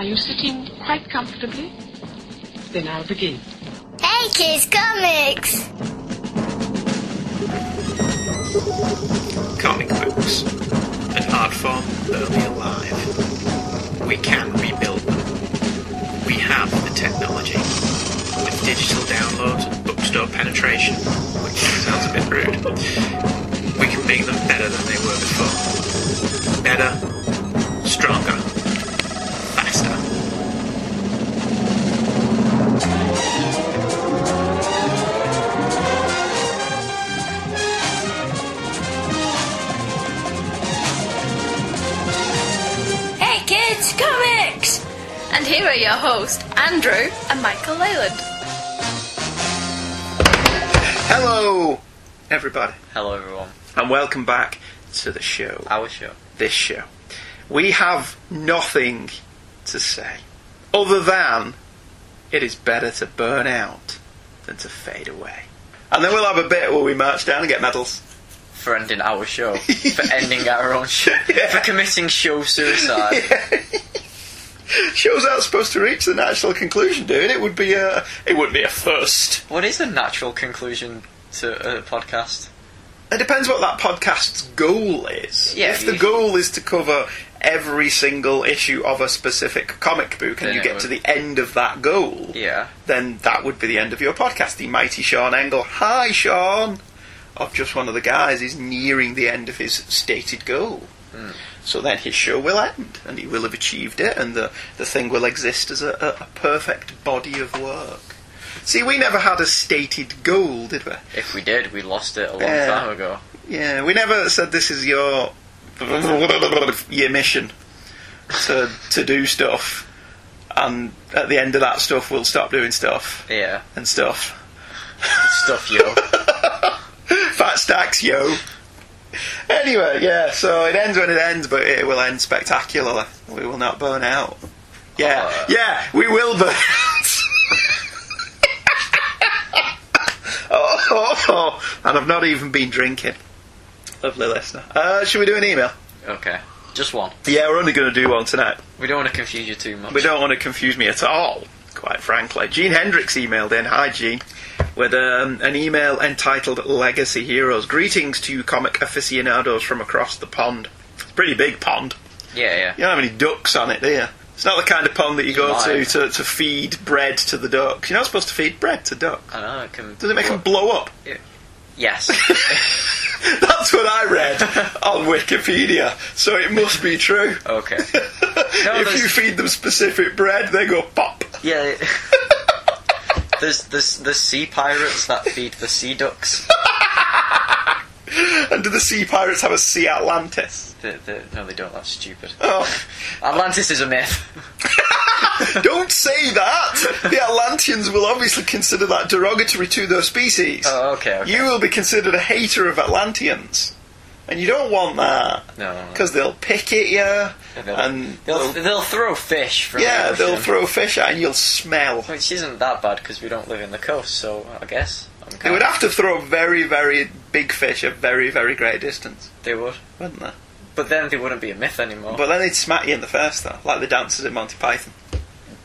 Are you sitting quite comfortably? Then I'll begin. Hey, Kids Comics! Comic books. An art form early alive. We can rebuild them. We have the technology. With digital downloads and bookstore penetration, which sounds a bit rude, we can make them better than they were before. Better, stronger, And here are your hosts, Andrew and Michael Leyland. Hello, everybody, Hello, everyone. and welcome back to the show. Our show. This show. We have nothing to say other than it is better to burn out than to fade away. And then we'll have a bit where we march down and get medals. For ending our show. for ending our own show. Yeah. For committing show suicide. Shows aren't supposed to reach the natural conclusion, dude. It would be a, it would be a first. What is the natural conclusion to a podcast? It depends what that podcast's goal is. Yeah, if the goal is to cover every single issue of a specific comic book and Then you get would- to the end of that goal, Yeah. then that would be the end of your podcast. The mighty Sean Engel. Hi, Sean! Of just one of the guys is nearing the end of his stated goal. Hmm. So then his show will end, and he will have achieved it, and the, the thing will exist as a, a, a perfect body of work. See, we never had a stated goal, did we? If we did, we lost it a long Yeah. time ago. Yeah, we never said this is your your mission to to do stuff, and at the end of that stuff, we'll stop doing stuff Yeah. and stuff. Stuff, yo. Fat stacks, yo. Anyway, yeah, so it ends when it ends, but it will end spectacularly. We will not burn out. Yeah, Uh. yeah, we will burn out. oh, oh, oh, and I've not even been drinking. Lovely listener. Uh, should we do an email? okay. Just one. Yeah, we're only going to do one tonight. We don't want to confuse you too much. We don't want to confuse me at all, quite frankly. Gene Hendricks emailed in. Hi, Gene. With um, an email entitled Legacy Heroes. Greetings to you comic aficionados from across the pond. It's a pretty big pond. Yeah, yeah. You don't have any ducks on it, do you? It's not the kind of pond that you go to, to to feed bread to the ducks. You're not supposed to feed bread to ducks. I know, it can... Does it make them blow up? Yes. That's what I read on Wikipedia, so it must be true. okay. No, if there's- you feed them specific bread, they go pop. Yeah. there's, there's, there's sea pirates that feed the sea ducks. And do the sea pirates have a sea Atlantis? The, the, no, they don't. That's stupid. Oh, Atlantis is a myth. don't say that! The Atlanteans will obviously consider that derogatory to their species. Oh, okay. okay. You will be considered a hater of Atlanteans. And you don't want that. No. Because they'll pick at you, They'll, and they'll, they'll- they'll throw fish from yeah, the they'll throw fish at you and you'll smell. Which isn't that bad because we don't live in the coast, so I guess. I'm They would have to throw very, very big fish a very, very great distance, They would. wouldn't they? But then they wouldn't be a myth anymore. But then they'd smack you in the face, though, like the dancers in Monty Python.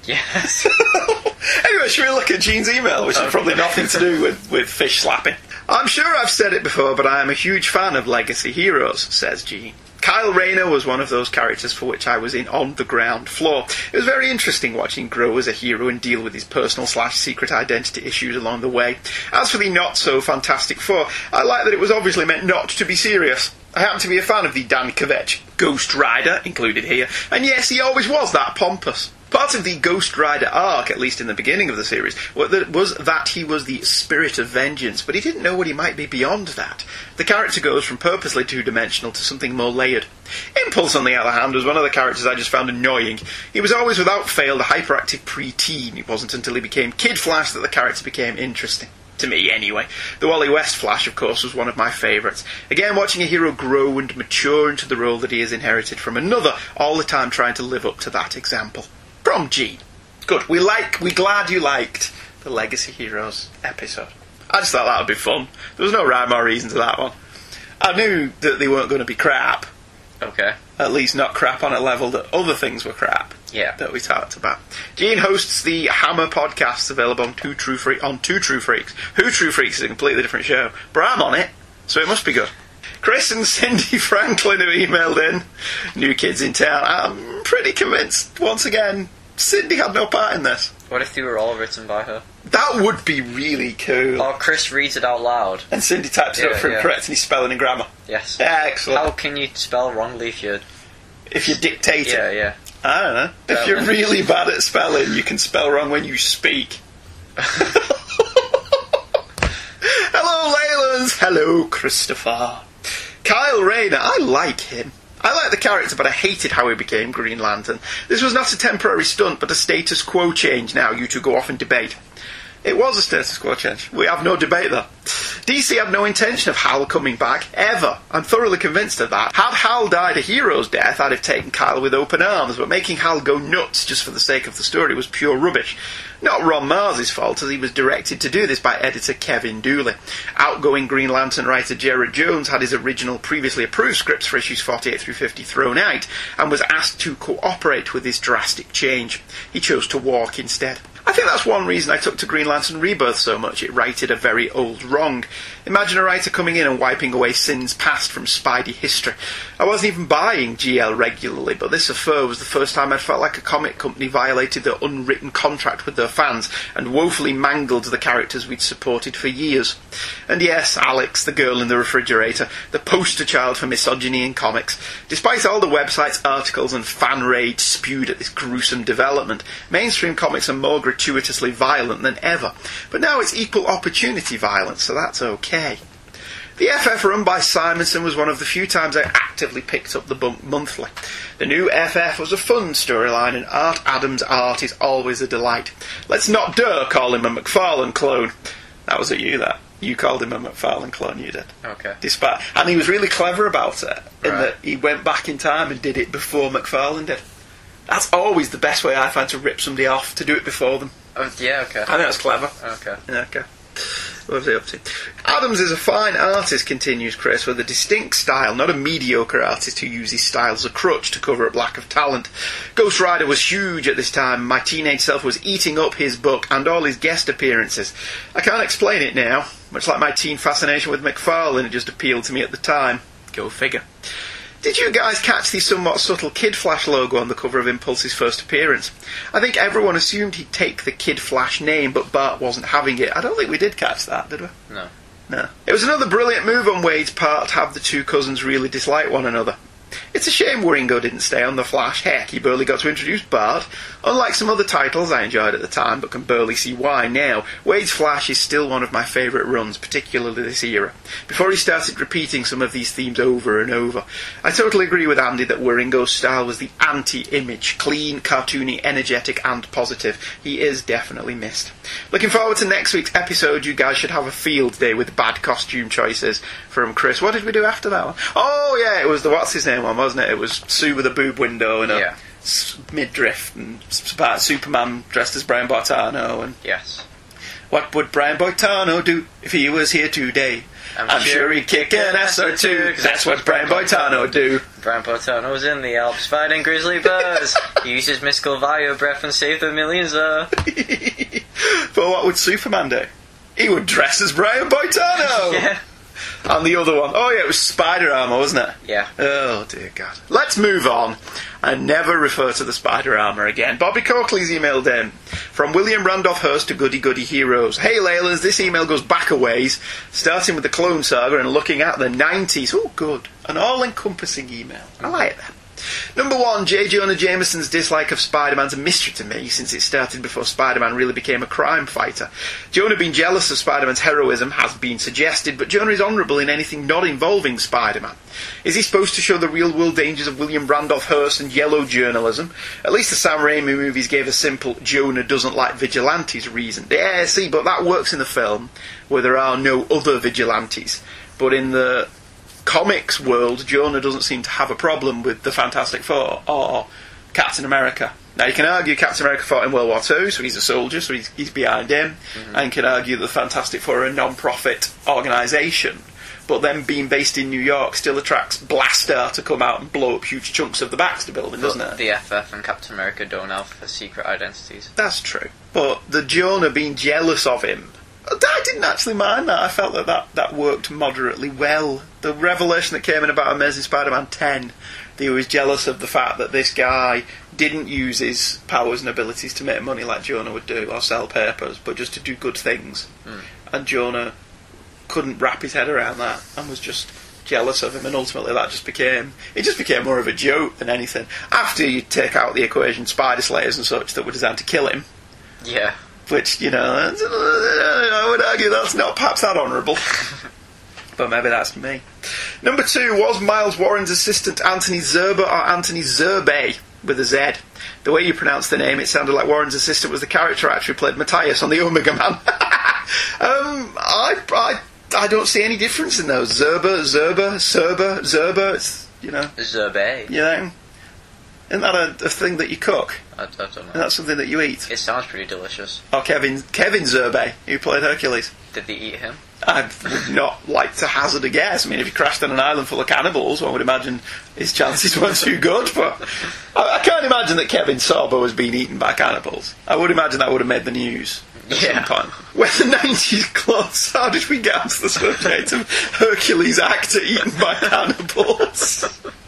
yes. anyway, should we look at Gene's email, which has probably nothing to do with, with fish slapping? I'm sure I've said it before, but I am a huge fan of Legacy Heroes, says Gene. Kyle Rayner was one of those characters for which I was in on the ground floor. It was very interesting watching grow as a hero and deal with his personal slash secret identity issues along the way. As for the not so Fantastic Four, I like that it was obviously meant not to be serious. I happen to be a fan of the Dan Ketch Ghost Rider included here, and yes, he always was that pompous. Part of the Ghost Rider arc, at least in the beginning of the series, was that he was the spirit of vengeance, but he didn't know what he might be beyond that. The character goes from purposely two dimensional to something more layered. Impulse, on the other hand, was one of the characters I just found annoying. He was always without fail the hyperactive pre-teen. It wasn't until he became Kid Flash that the character became interesting. To me, anyway. The Wally West Flash, of course, was one of my favourites. Again, watching a hero grow and mature into the role that he has inherited from another, all the time trying to live up to that example. From Gene. Good. We like. We glad you liked the Legacy Heroes episode. I just thought that would be fun. There was no rhyme or reason to that one. I knew that they weren't going to be crap, Okay. At least not crap on a level that other things were crap. Yeah. That we talked about. Gene hosts the Hammer podcast available on Two True Freak on Two True Freaks. Who True Freaks is a completely different show. But I'm on it, so it must be good. Chris and Cindy Franklin have emailed in. New kids in town. I'm pretty convinced once again Cindy had no part in this. What if they were all written by her? That would be really cool. Or Chris reads it out loud. And Cindy types it up for him yeah. correcting his spelling and grammar. Yes. Excellent. How can you spell wrongly if you're. If you dictate Yeah, yeah. I don't know. If you're really bad at spelling, you can spell wrong when you speak. Hello, Leylands. Hello, Christopher. Kyle Rayner. I like him. I like the character, but I hated how he became Green Lantern. This was not a temporary stunt, but a status quo change now you two go off and debate. It was a status quo change. We have no debate there. DC had no intention of Hal coming back, ever. I'm thoroughly convinced of that. Had Hal died a hero's death, I'd have taken Kyle with open arms, but making Hal go nuts just for the sake of the story was pure rubbish. Not Ron Marz' fault, as he was directed to do this by editor Kevin Dooley. Outgoing Green Lantern writer Gerard Jones had his original previously approved scripts for issues 48 through 50 thrown out, and was asked to cooperate with this drastic change. He chose to walk instead. I think that's one reason I took to Green Lantern Rebirth so much. It righted a very old wrong. Imagine a writer coming in and wiping away sins past from Spidey history. I wasn't even buying GL regularly, but this affair was the first time I'd felt like a comic company violated their unwritten contract with their fans and woefully mangled the characters we'd supported for years. And yes, Alex, the girl in the refrigerator, the poster child for misogyny in comics. Despite all the websites, articles, and fan rage spewed at this gruesome development, mainstream comics are more gratuitously violent than ever. But now it's equal opportunity violence, so that's okay. The FF run by Simonson was one of the few times I actively picked up the bunk monthly. The new FF was a fun storyline, and Art Adams' art is always a delight. Let's not dare call him a McFarlane clone. That was at you, that. You called him a McFarlane clone, you did. Okay. Despite, and he was really clever about it, in Right. that he went back in time and did it before McFarlane did. That's always the best way I find to rip somebody off, to do it before them. Oh, yeah, okay. I think that's clever. Okay. Yeah, okay. What was he up to? Adams is a fine artist, continues Chris, with a distinct style, not a mediocre artist who uses style as a crutch to cover up lack of talent. Ghost Rider was huge at this time. My teenage self was eating up his book and all his guest appearances. I can't explain it now. Much like my teen fascination with McFarlane, it just appealed to me at the time. Go figure. Did you guys catch the somewhat subtle Kid Flash logo on the cover of Impulse's first appearance? I think everyone assumed he'd take the Kid Flash name, but Bart wasn't having it. I don't think we did catch that, did we? No. No. It was another brilliant move on Waid's part to have the two cousins really dislike one another. It's a shame Wieringo didn't stay on The Flash. Heck, he barely got to introduce Bart. Unlike some other titles I enjoyed at the time, but can barely see why now, Waid's Flash is still one of my favourite runs, particularly this era. Before he started repeating some of these themes over and over, I totally agree with Andy that Wieringo's style was the anti-image, clean, cartoony, energetic, and positive. He is definitely missed. Looking forward to next week's episode. You guys should have a field day with bad costume choices from Chris. What did we do after that one? Oh yeah, it was the what's his name one, wasn't it? It was Sue with a boob window and a Yeah. midriff and about Superman dressed as Brian Boitano and Yes. what would Brian Boitano do if he was here today? I'm, I'm sure sure he'd kick an ass or two, cause that's what Brian Boitano would do. Brian Boitano was in the Alps fighting grizzly bears. he uses mystical bio breath and save the millions. Uh. but what would Superman do? He would dress as Brian Boitano! Yeah. And the other one, oh yeah, it was Spider Armour, wasn't it? Yeah. Oh dear God. Let's move on and never refer to the Spider Armour again. Bobby Coakley's emailed in from William Randolph Hearst to Goody Goody Heroes. Hey Laylas, this email goes back a ways, starting with the Clone Saga and looking at the 90s. Oh, good. An all encompassing email. I like that. Number one, J. Jonah Jameson's dislike of Spider Man's a mystery to me since it started before Spider Man really became a crime fighter. Jonah being jealous of Spider Man's heroism has been suggested, but Jonah is honourable in anything not involving Spider Man. Is he supposed to show the real world dangers of William Randolph Hearst and yellow journalism? At least the Sam Raimi movies gave a simple Jonah doesn't like vigilantes reason. Yeah, see, but that works in the film where there are no other vigilantes. But in the comics world, Jonah doesn't seem to have a problem with the Fantastic Four or Captain America. Now, you can argue Captain America fought in World War II, so he's a soldier, so he's, he's behind him. Mm-hmm. And you can argue that the Fantastic Four are a non profit organisation. but then being based in New York still attracts Blastaar to come out and blow up huge chunks of the Baxter building, doesn't But it? the FF and Captain America don't have secret identities. That's true. But the Jonah being jealous of him, I didn't actually mind that. I felt that that, that worked moderately well. The revelation that came in about Amazing Spider-Man 10, that he was jealous of the fact that this guy didn't use his powers and abilities to make money like Jonah would do or sell papers, but just to do good things. Hmm. And Jonah couldn't wrap his head around that and was just jealous of him and ultimately that just became it just became more of a joke than anything. After you take out the equation spider slayers and such that were designed to kill him, Yeah. Which you know I would argue that's not perhaps that honourable. but maybe that's me. Number two was Miles Warren's assistant Anthony Serba or Anthony Zerbe with a Z. The way you pronounce the name, it sounded like Warren's assistant was the character actor who played Matthias on the Omega Man. um, I, I, I don't see any difference in those. Zerber, Zerber, Serber, Zerber. It's you know, Zerbe. you know, isn't that a, a thing that you cook? I, I don't Isn't that something that you eat? It sounds pretty delicious. Or Kevin Kevin Sorbo, who played Hercules. Did they eat him? I would not like to hazard a guess. I mean, if he crashed on an island full of cannibals, one would imagine his chances weren't too good. But I, I can't imagine that Kevin Sorbo was being eaten by cannibals. I would imagine that would have made the news at Yeah. some point. When the 90s close, how did we get onto the subject of Hercules actor eaten by cannibals?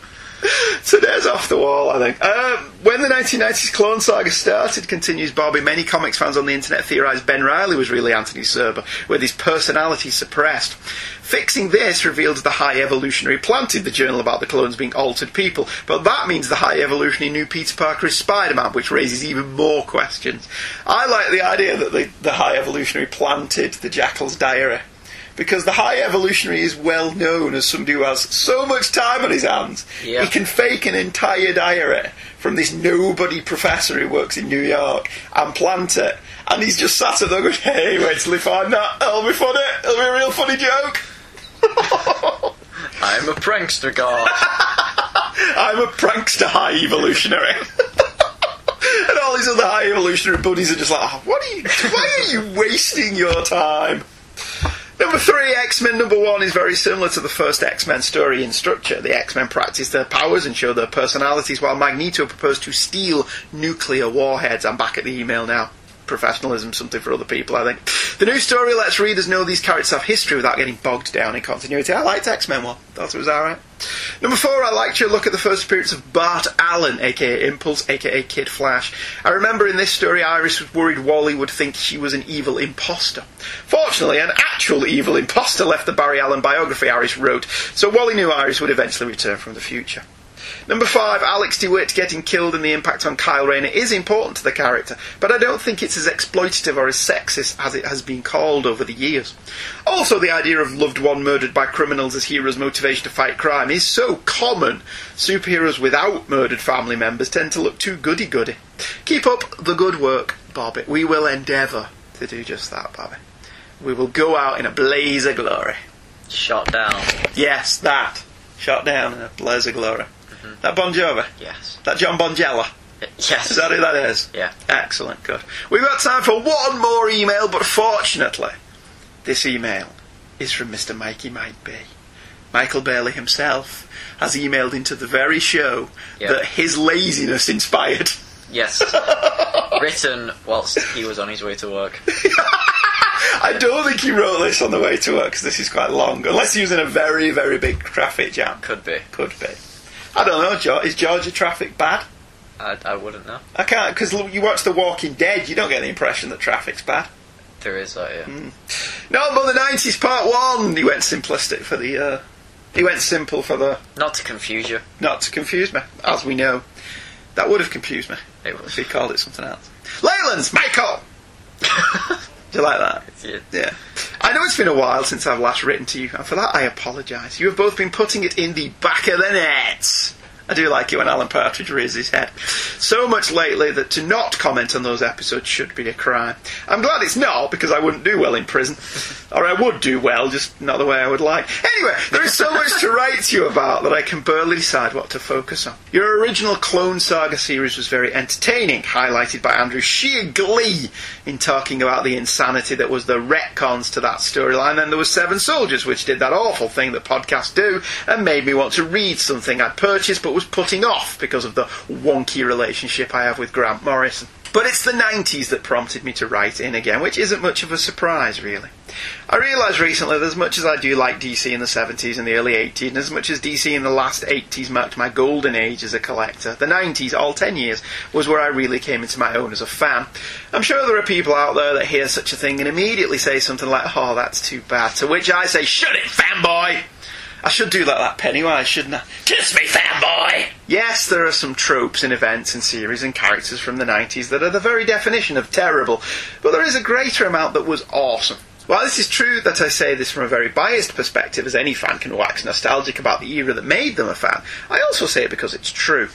Today's off the wall, I think. Um, when the 1990s Clone Saga started, continues Bobby, many comics fans on the internet theorised Ben Reilly was really Anthony Serba, with his personality suppressed. Fixing this revealed the High Evolutionary planted the journal about the clones being altered people, but that means the High Evolutionary knew Peter Parker is Spider-Man, which raises even more questions. I like the idea that the, the High Evolutionary planted the Jackal's diary because the high evolutionary is well known as somebody who has so much time on his hands. Yeah. He can fake an entire diary from this nobody professor who works in New York and plant it. And he's just sat there going, hey, wait till he find that. It'll be funny. It'll be a real funny joke. I'm a prankster god. I'm a prankster high evolutionary. and all these other high evolutionary buddies are just like, oh, what are you, why are you wasting your time? Number three, X Men number one is very similar to the first X Men story in structure. The X Men practice their powers and show their personalities, while Magneto proposed to steal nuclear warheads. I'm back at the email now. Professionalism, something for other people, I think. The new story lets readers know these characters have history without getting bogged down in continuity. I liked X Men one, thought it was alright. Number four, I liked your look at the first appearance of Bart Allen, aka Impulse, aka Kid Flash. I remember in this story, Iris was worried Wally would think she was an evil imposter. Fortunately, an actual evil imposter left the Barry Allen biography Iris wrote, so Wally knew Iris would eventually return from the future. Number five, Alex DeWitt getting killed and the impact on Kyle Rayner is important to the character, but I don't think it's as exploitative or as sexist as it has been called over the years. Also, the idea of loved one murdered by criminals as heroes' motivation to fight crime is so common. Superheroes without murdered family members tend to look too goody goody. Keep up the good work, Bobby. We will endeavour to do just that, Bobby. We will go out in a blaze of glory. Shot down. Yes, that. Shot down in a blaze of glory. Mm-hmm. That Bon Jovi? Yes. That John Bongiovi? Yes. Is that who that is? Yeah. Excellent, good. We've got time for one more email, but fortunately, this email is from Mr. Mikey Might Be. Michael Bailey himself has emailed into the very show Yeah. that his laziness inspired. Yes. Written whilst he was on his way to work. I don't think he wrote this on the way to work because this is quite long, unless he was in a very, very big traffic jam. Could be. Could be. I don't know, George. Is Georgia traffic bad? I, I wouldn't know. I can't, because you watch The Walking Dead, you don't get the impression that traffic's bad. There is that, yeah. Hmm. No, but the 90s part one, he went simplistic for the, uh, he went simple for the, Not to confuse you. not to confuse me, as we know. That would have confused me It if he called it something else. Leyland's Michael! Do you like that? Yeah. Yeah. I know it's been a while since I've last written to you, and for that I apologise. You have both been putting it in the back of the net. I do like it when Alan Partridge raises his head. So much lately that to not comment on those episodes should be a crime. I'm glad it's not, because I wouldn't do well in prison. Or I would do well, just not the way I would like. Anyway, there is so much to write to you about that I can barely decide what to focus on. Your original Clone Saga series was very entertaining, highlighted by Andrew's sheer glee in talking about the insanity that was the retcons to that storyline. Then there was Seven Soldiers, which did that awful thing that podcasts do and made me want to read something I'd purchased but was putting off because of the wonky relationship I have with Grant Morrison. But it's the 90s that prompted me to write in again, which isn't much of a surprise, really. I realised recently that as much as I do like DC in the 70s and the early 80s, and as much as DC in the last 80s marked my golden age as a collector, the 90s, all 10 years, was where I really came into my own as a fan. I'm sure there are people out there that hear such a thing and immediately say something like, oh, that's too bad, to which I say, shut it, fanboy! I should do like that Pennywise, shouldn't I? Kiss me, fanboy! Yes, there are some tropes in events and series and characters from the 90s that are the very definition of terrible, but there is a greater amount that was awesome. While this is true that I say this from a very biased perspective, as any fan can wax nostalgic about the era that made them a fan, I also say it because it's true.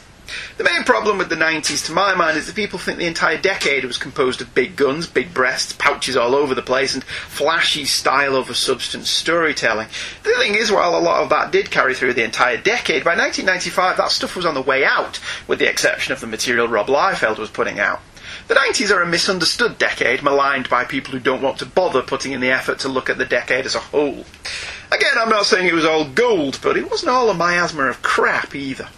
The main problem with the 90s, to my mind, is that people think the entire decade was composed of big guns, big breasts, pouches all over the place, and flashy style over substance storytelling. The thing is, while a lot of that did carry through the entire decade, by 1995 that stuff was on the way out, with the exception of the material Rob Liefeld was putting out. The 90s are a misunderstood decade, maligned by people who don't want to bother putting in the effort to look at the decade as a whole. Again, I'm not saying it was all gold, but it wasn't all a miasma of crap either.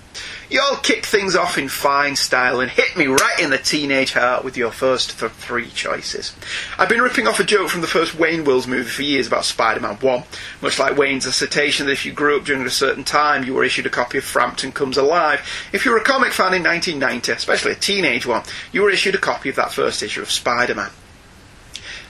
You all kicked things off in fine style and hit me right in the teenage heart with your first th- three choices. I've been ripping off a joke from the first Wayne's World movie for years about Spider Man 1, much like Wayne's assertion that if you grew up during a certain time, you were issued a copy of Frampton Comes Alive. If you were a comic fan in 1990, especially a teenage one, you were issued a copy of that first issue of Spider Man.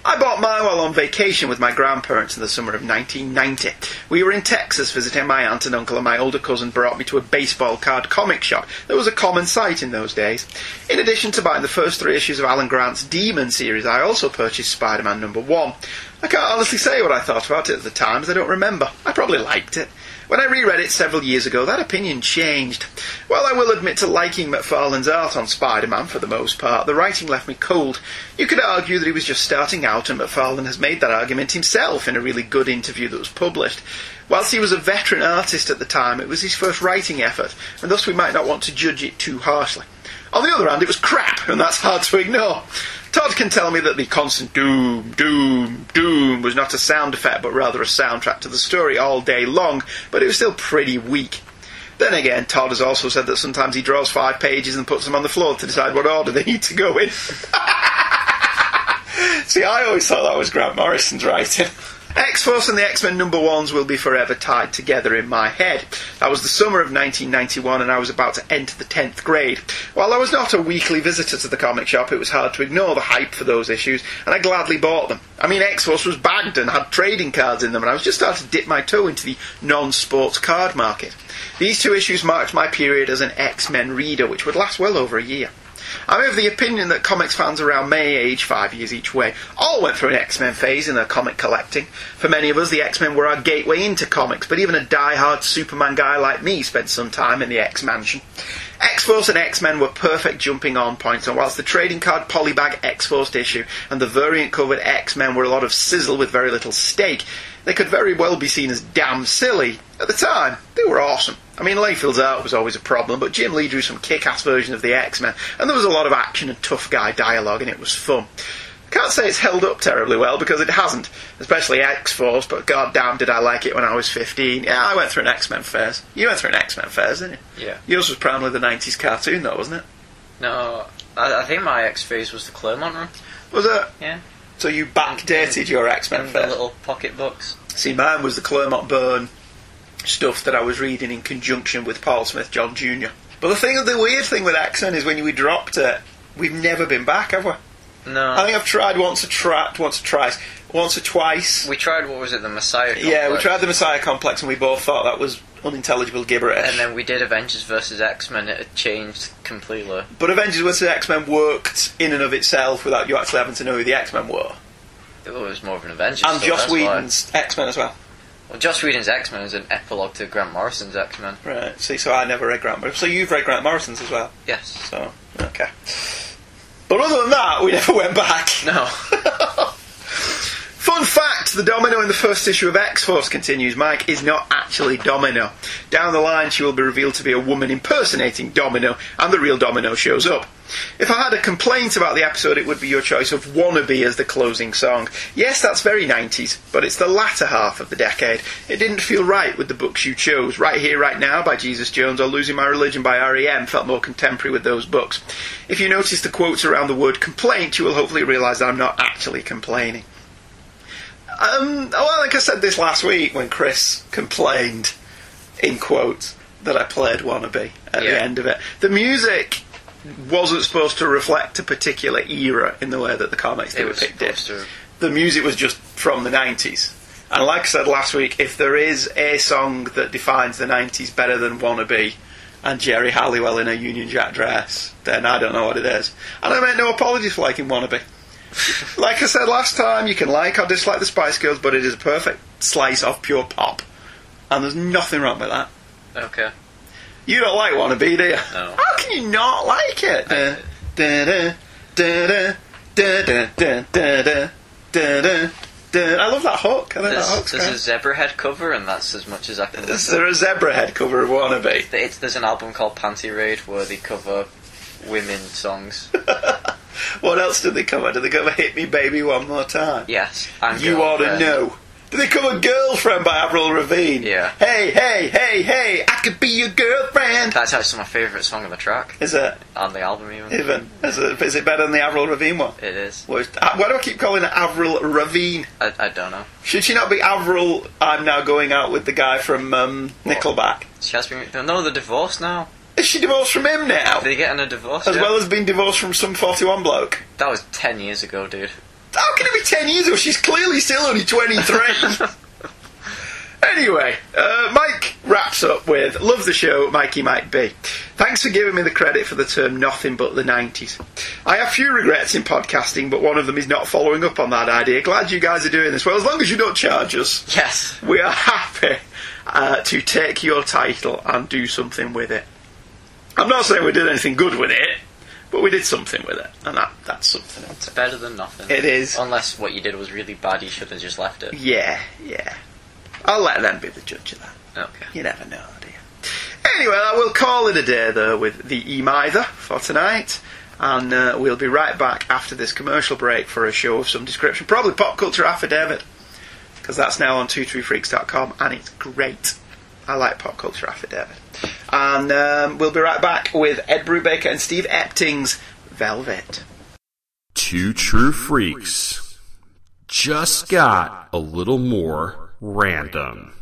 I bought mine while on vacation with my grandparents in the summer of 1990. We were in Texas visiting my aunt and uncle, and my older cousin brought me to a baseball card comic shop that was a common sight in those days. In addition to buying the first three issues of Alan Grant's Demon series, I also purchased Spider Man number one. I can't honestly say what I thought about it at the time, as I don't remember. I probably liked it. When I reread it several years ago, that opinion changed. While I will admit to liking McFarlane's art on Spider Man for the most part, the writing left me cold. You could argue that he was just starting out, and McFarlane has made that argument himself in a really good interview that was published. Whilst he was a veteran artist at the time, it was his first writing effort, and thus we might not want to judge it too harshly. On the other hand, it was crap, and that's hard to ignore. Todd can tell me that the constant doom, doom, doom was not a sound effect, but rather a soundtrack to the story all day long, but it was still pretty weak. Then again, Todd has also said that sometimes he draws five pages and puts them on the floor to decide what order they need to go in. See, I always thought that was Grant Morrison's writing. X Force and the X Men number ones will be forever tied together in my head. That was the summer of 1991, and I was about to enter the 10th grade. While I was not a weekly visitor to the comic shop, it was hard to ignore the hype for those issues, and I gladly bought them. I mean, X Force was bagged and had trading cards in them, and I was just starting to dip my toe into the non sports card market. These two issues marked my period as an X Men reader, which would last well over a year. I'm of the opinion that comics fans around my age, five years each way, all went through an X Men phase in their comic collecting. For many of us, the X Men were our gateway into comics, but even a die-hard Superman guy like me spent some time in the X Mansion. X Force and X Men were perfect jumping on points, and whilst the trading card polybag X Force issue and the variant covered X Men were a lot of sizzle with very little stake, they could very well be seen as damn silly. At the time, they were awesome. I mean, Liefeld's art was always a problem, but Jim Lee drew some kick-ass version of the X-Men, and there was a lot of action and tough guy dialogue, and it was fun. I Can't say it's held up terribly well because it hasn't, especially X Force. But goddamn, did I like it when I was fifteen? Yeah, I went through an X Men phase. You went through an X Men phase, didn't you? Yeah. Yours was primarily the '90s cartoon, though, wasn't it? No, I, I think my X phase was the Claremont run. Was it? Yeah. So you backdated your X Men phase. little pocket books. See, mine was the Claremont Byrne stuff that I was reading in conjunction with Paul Smith John Jr. But the thing, the weird thing with X Men is when we dropped it, we've never been back, have we? No. I think I've tried once or tried once or twice, once or twice. we tried, what was it, the Messiah Yeah, we tried the Messiah Complex, and we both thought that was unintelligible gibberish. And then we did Avengers versus X Men, it had changed completely. but Avengers versus X Men worked in and of itself without you actually having to know who the X Men were, It was more of an Avengers and story, Joss. Whedon's X Men as well. Well, Joss Whedon's X Men is an epilogue to Grant Morrison's X Men. Right. See, so I never read Grant Morrison. So you've read Grant Morrison's as well. Yes. So okay. But other than that, we never went back. No. Fun fact: the Domino in the first issue of X Force continues. Mike is not actually Domino. Down the line, she will be revealed to be a woman impersonating Domino, and the real Domino shows up. If I had a complaint about the episode, it would be your choice of Wannabe as the closing song. Yes, that's very 90s, but it's the latter half of the decade. It didn't feel right with the books you chose. Right Here, Right Now by Jesus Jones or Losing My Religion by R.E.M. felt more contemporary with those books. If you notice the quotes around the word complaint, you will hopefully realise that I'm not actually complaining. Um, well, like I said this last week when Chris complained, in quotes, that I played Wannabe at Yeah. the end of it. The music wasn't supposed to reflect a particular era in the way that the comics was depicted supposed to. the music was just from the 90s. And like I said last week, if there is a song that defines the 90s better than Wannabe and Geri Halliwell in a Union Jack dress, then I don't know what it is. And I make no apologies for liking Wannabe. Like I said last time, you can like or dislike the Spice Girls, but it is a perfect slice of pure pop. And there's nothing wrong with that. Okay. You don't like Wannabe, do you? No. How can you not like it? Da, da, da, da, da, da, da, da, da, da, da. I love that hook. I think that There's, hook's there's great. a Zebrahead cover, and that's as much as I can. Is there a Zebrahead cover of Wannabe? It's, there's an album called Panty Raid where they cover women songs. What else did they cover? Did they cover Hit Me Baby One More Time? Yes. And You ought to know. Did they cover Girlfriend by Avril Lavigne? Yeah. Hey, hey, hey, hey, I could be your girlfriend. That's actually my favourite song on the track, Is it? on the album even. Even? Is it, is it better than the Avril Lavigne one? It is. What is- uh, Why do I keep calling it Avril Lavigne? I, I don't know. Should she not be Avril? I'm now going out with the guy from um, Nickelback. She has been. No, they're divorced now. Is she divorced from him now? Are they getting a divorce? As yeah? well as being divorced from Sum 41 bloke? That was 10 years ago, dude. How can it be 10 years ago? She's clearly still only 23. anyway, uh, Mike wraps up with Love the show, Mikey might be. Thanks for giving me the credit for the term nothing but the 90s. I have few regrets in podcasting, but one of them is not following up on that idea. Glad you guys are doing this. Well, as long as you don't charge us, Yes. we are happy uh, to take your title and do something with it. I'm not saying we did anything good with it, but we did something with it, and that, that's something. It's better than nothing. It is. Unless what you did was really bad, you should have just left it. Yeah, yeah. I'll let them be the judge of that. Okay. You never know, do you? Anyway, I will call it a day though with the Emither for tonight. And uh, we'll be right back after this commercial break for a show of some description. Probably Pop Culture Affidavit. Because that's now on twotruefreaks.com and it's great. I like Pop Culture Affidavit. And um, we'll be right back with Ed Brubaker and Steve Epting's Velvet. Two true freaks just got a little more random.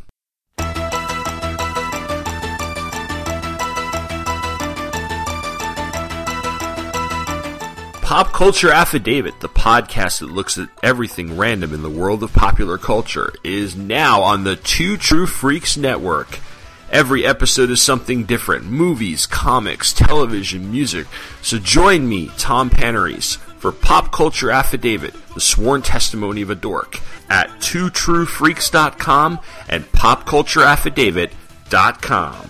Pop Culture Affidavit, the podcast that looks at everything random in the world of popular culture, is now on the Two True Freaks Network. Every episode is something different movies, comics, television, music. So join me, Tom Panarese, for Pop Culture Affidavit, the sworn testimony of a dork, at twotruefreaks.com and popcultureaffidavit.com.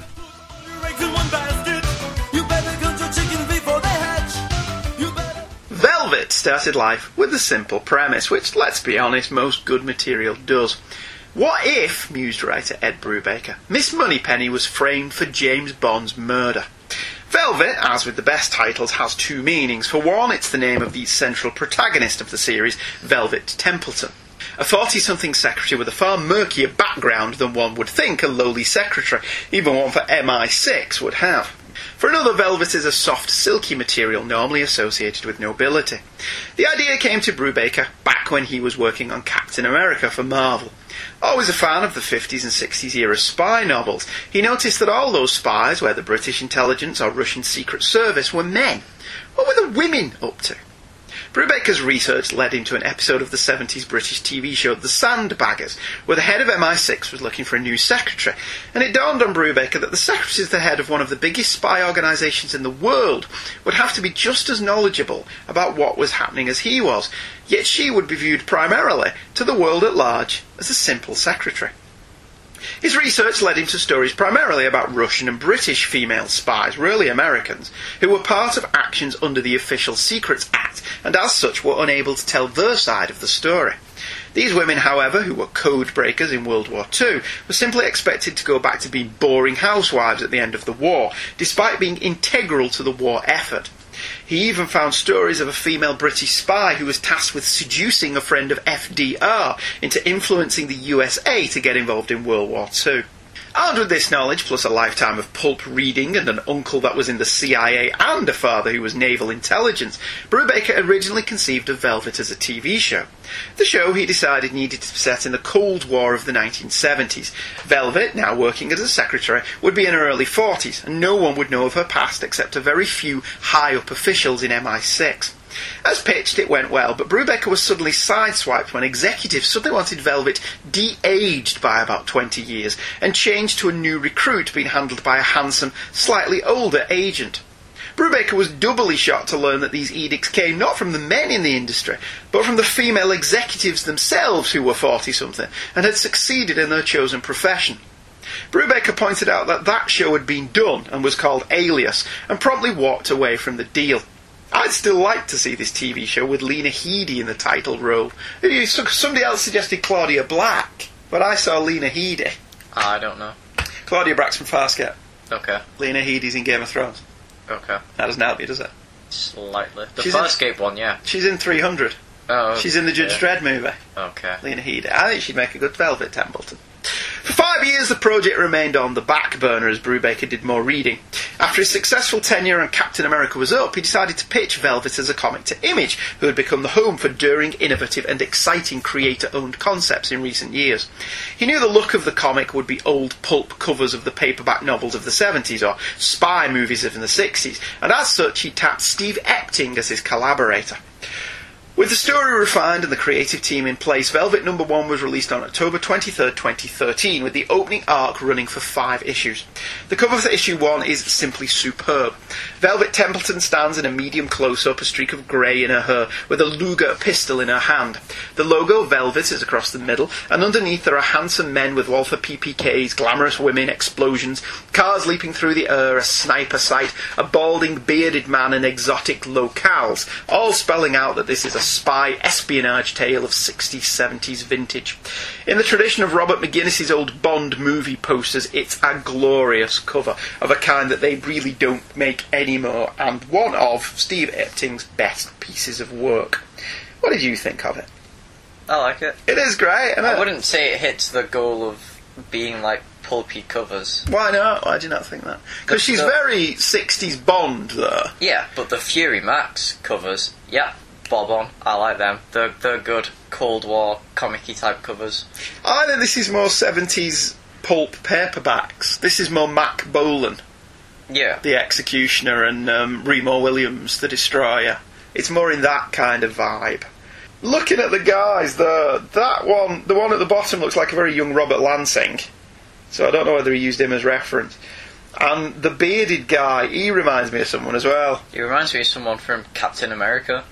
Velvet started life with a simple premise, which, let's be honest, most good material does. What if, mused writer Ed Brubaker, Miss Moneypenny was framed for James Bond's murder? Velvet, as with the best titles, has two meanings. For one, it's the name of the central protagonist of the series, Velvet Templeton. A 40 something secretary with a far murkier background than one would think a lowly secretary, even one for MI6, would have. For another, velvet is a soft, silky material normally associated with nobility. The idea came to Brubaker back when he was working on Captain America for Marvel. Always a fan of the 50s and 60s era spy novels, he noticed that all those spies, whether British intelligence or Russian Secret Service, were men. What were the women up to? Brubaker's research led him to an episode of the 70s British TV show The Sandbaggers, where the head of MI6 was looking for a new secretary, and it dawned on Brubaker that the secretary, the head of one of the biggest spy organisations in the world, would have to be just as knowledgeable about what was happening as he was, yet she would be viewed primarily to the world at large as a simple secretary. His research led him to stories primarily about Russian and British female spies, really Americans, who were part of actions under the Official Secrets Act and as such were unable to tell their side of the story. These women, however, who were code breakers in World War II, were simply expected to go back to being boring housewives at the end of the war, despite being integral to the war effort. He even found stories of a female British spy who was tasked with seducing a friend of FDR into influencing the USA to get involved in World War II. Armed with this knowledge, plus a lifetime of pulp reading and an uncle that was in the CIA and a father who was naval intelligence, Brubaker originally conceived of Velvet as a TV show. The show, he decided, needed to be set in the Cold War of the 1970s. Velvet, now working as a secretary, would be in her early 40s, and no one would know of her past except a very few high-up officials in MI6. As pitched, it went well, but Brubaker was suddenly sideswiped when executives suddenly wanted Velvet de-aged by about 20 years and changed to a new recruit being handled by a handsome, slightly older agent. Brubaker was doubly shocked to learn that these edicts came not from the men in the industry, but from the female executives themselves who were 40 something and had succeeded in their chosen profession. Brubaker pointed out that that show had been done and was called Alias and promptly walked away from the deal. I'd still like to see this TV show with Lena Headey in the title role. Somebody else suggested Claudia Black, but I saw Lena Headey. Ah, I don't know. Claudia Black's from Farscape. Okay. Lena Headey's in Game of Thrones. Okay. That doesn't help you, does it? Slightly. The She's first in- one, yeah. She's in 300. Oh. She's in the Judge yeah. Dredd movie. Okay. Lena Headey. I think she'd make a good Velvet Templeton. For five years, the project remained on the back burner as Brubaker did more reading. After his successful tenure on Captain America was up, he decided to pitch Velvet as a comic to Image, who had become the home for daring, innovative, and exciting creator owned concepts in recent years. He knew the look of the comic would be old pulp covers of the paperback novels of the 70s or spy movies of the 60s, and as such, he tapped Steve Epting as his collaborator. With the story refined and the creative team in place, Velvet Number 1 was released on October 23rd, 2013, with the opening arc running for five issues. The cover for issue 1 is simply superb. Velvet Templeton stands in a medium close up, a streak of grey in her hair, with a Luger pistol in her hand. The logo, Velvet, is across the middle, and underneath there are handsome men with Walther PPKs, glamorous women, explosions, cars leaping through the air, a sniper sight, a balding, bearded man, and exotic locales, all spelling out that this is a spy espionage tale of 60s, 70s vintage. In the tradition of Robert McGinnis's old Bond movie posters, it's a glorious cover of a kind that they really don't make anymore, and one of Steve Epting's best pieces of work. What did you think of it? I like it. It is great, I wouldn't say it hits the goal of being like pulpy covers. Why not? Why do you not think that? Because she's the- very 60s Bond, though. Yeah, but the Fury Max covers, yeah, bob on. I like them. They're they're good Cold War comic-y type covers. I think this is more 70s pulp paperbacks. This is more Mack Bolan, Yeah. the Executioner, and um, Remo Williams, the Destroyer. It's more in that kind of vibe. Looking at the guys, the that one, the one at the bottom looks like a very young Robert Lansing. So I don't know whether he used him as reference. And the bearded guy, he reminds me of someone as well. He reminds me of someone from Captain America.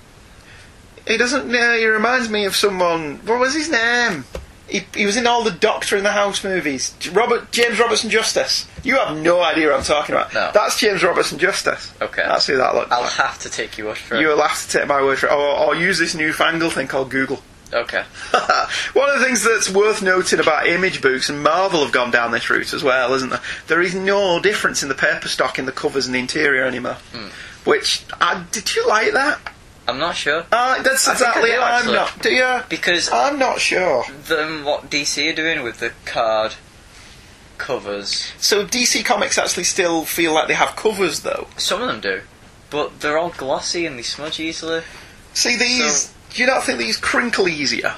He doesn't. No, he reminds me of someone. What was his name? He, he was in all the Doctor in the House movies. Robert James Robertson Justice. You have no idea what I'm talking about. No. That's James Robertson Justice. Okay. That's who that looks I'll like. have to take your word for it. You will have to take my word for it, or, or use this newfangled thing called Google. Okay. One of the things that's worth noting about image books, and Marvel have gone down this route as well, isn't there? There is no difference in the paper stock in the covers and the interior anymore. Hmm. Which, uh, did you like that? I'm not sure. Uh, that's I think I exactly. do, I'm actually. not. Do you? Because I'm not sure. Then what DC are doing with the card covers, So DC Comics actually still feel like they have covers, though. some of them do, but they're all glossy and they smudge easily. See these? do you not think these crinkle easier?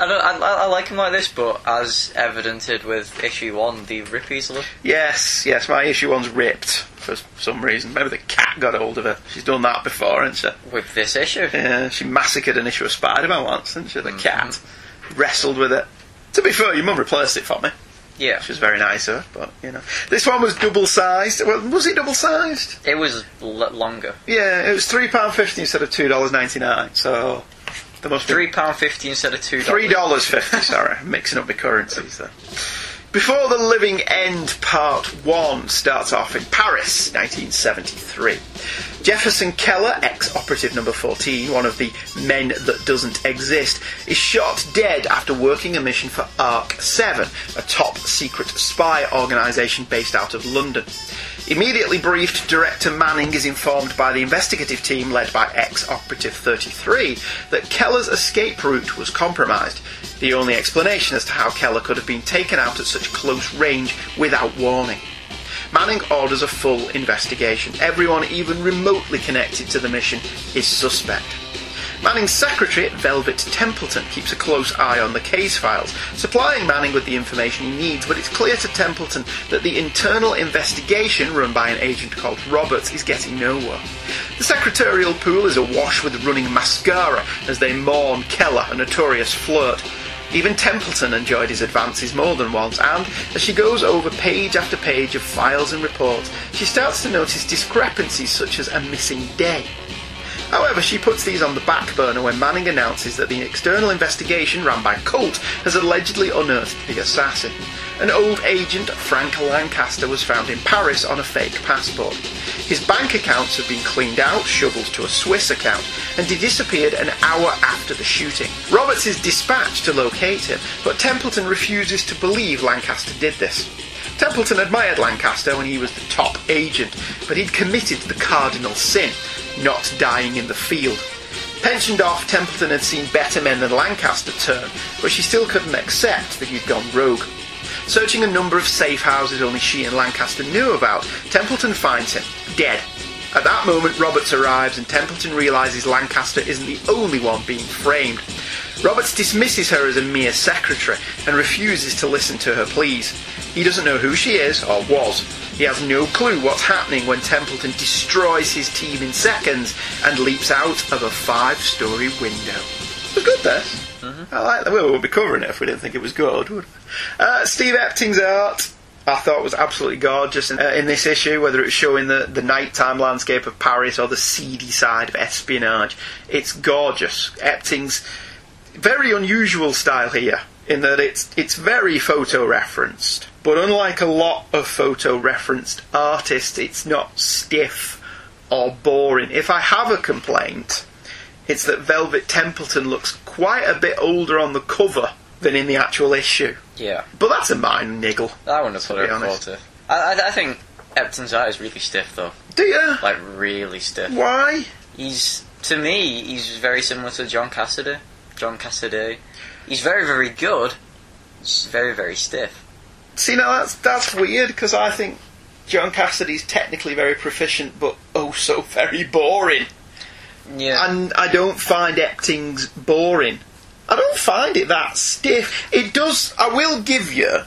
I don't. I, I I like them like this, but as evidented with issue one, they rip easily. Yes, yes. My issue one's ripped for some reason. Maybe the cat got hold of it. She's done that before, hasn't she? With this issue, Yeah, she massacred an issue of Spider-Man once, didn't she? The mm-hmm. cat wrestled with it. To be fair, your mum replaced it for me. yeah, She was very nice of her, but you know, this one was double sized. Well, was it double sized? it was l- longer. Yeah, it was three pound fifty instead of two dollars ninety nine. So There must Three pound fifty instead of two. Three dollars fifty. Sorry, mixing up my currencies there. Before the Living End Part One starts off in Paris, 1973. Jefferson Keller, ex-operative number 14, one of the men that doesn't exist, is shot dead after working a mission for ARC 7, a top secret spy organisation based out of London. Immediately briefed, Director Manning is informed by the investigative team led by ex-operative 33 that Keller's escape route was compromised. The only explanation as to how Keller could have been taken out at such close range without warning. Manning orders a full investigation. Everyone even remotely connected to the mission is suspect. Manning's secretary, Velvet Templeton, keeps a close eye on the case files, supplying Manning with the information he needs, but it's clear to Templeton that the internal investigation run by an agent called Roberts is getting nowhere. The secretarial pool is awash with running mascara as they mourn Keller, a notorious flirt. Even Templeton enjoyed his advances more than once, and as she goes over page after page of files and reports, she starts to notice discrepancies such as a missing day. However, she puts these on the back burner when Manning announces that the external investigation run by Colt has allegedly unearthed the assassin. An old agent, Frank Lancaster, was found in Paris on a fake passport. His bank accounts have been cleaned out, shoveled to a Swiss account, and he disappeared an hour after the shooting. Roberts is dispatched to locate him, but Templeton refuses to believe Lancaster did this. Templeton admired Lancaster when he was the top agent, but he'd committed the cardinal sin, not dying in the field. Pensioned off, Templeton had seen better men than Lancaster turn, but she still couldn't accept that he'd gone rogue. Searching a number of safe houses only she and Lancaster knew about, Templeton finds him, dead. At that moment, Roberts arrives and Templeton realises Lancaster isn't the only one being framed. Roberts dismisses her as a mere secretary and refuses to listen to her pleas. He doesn't know who she is or was. He has no clue what's happening when Templeton destroys his team in seconds and leaps out of a five-story window. It was good, this. I like that. We wouldn't be covering it if we didn't think it was good. Uh, Steve Epting's art. I thought was absolutely gorgeous in, uh, in this issue, whether it's showing the, the nighttime landscape of Paris or the seedy side of espionage. It's gorgeous. Epting's very unusual style here in that it's it's very photo referenced, but unlike a lot of photo referenced artists, it's not stiff or boring. If I have a complaint, it's that Velvet Templeton looks quite a bit older on the cover than in the actual issue. Yeah, But that's a minor niggle. I wouldn't have put it at quarter. I, I, I think Epting's art is really stiff though, Do you? like really stiff. Why? He's to me, he's very similar to John Cassaday. John Cassaday. He's very, very good. He's very, very stiff. See, now that's that's weird because I think John Cassaday's technically very proficient, but oh so very boring. Yeah. and I don't find Epting's boring. I don't find it that stiff. It does. I will give you.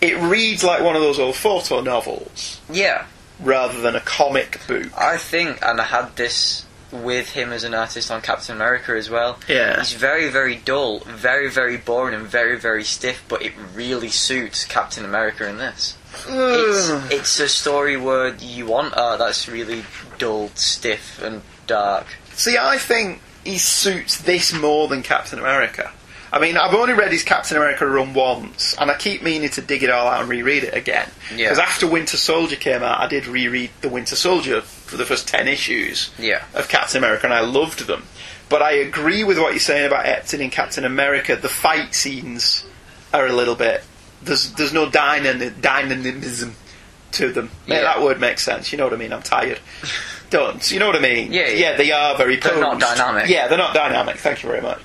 It reads like one of those old photo novels yeah. rather than a comic book. I think, and I had this with him as an artist on Captain America as well. Yeah. He's very, very dull, very, very boring, and very, very stiff, but it really suits Captain America in this. It's, it's a story where you want art that's really dull, stiff, and dark. See, I think he suits this more than Captain America. I mean, I've only read his Captain America run once, and I keep meaning to dig it all out and reread it again. Yeah. Because after Winter Soldier came out, I did reread the Winter Soldier for the first ten issues. Yeah. of Captain America, and I loved them. But I agree with what you're saying about Epting in Captain America. The fight scenes are a little bit. There's there's no dyna- dynamism to them. Yeah, Yeah. that word makes sense. You know what I mean? I'm tired. You know what I mean? Yeah, yeah. yeah. They are very. They're not dynamic. Yeah, they're not dynamic. Thank you very much.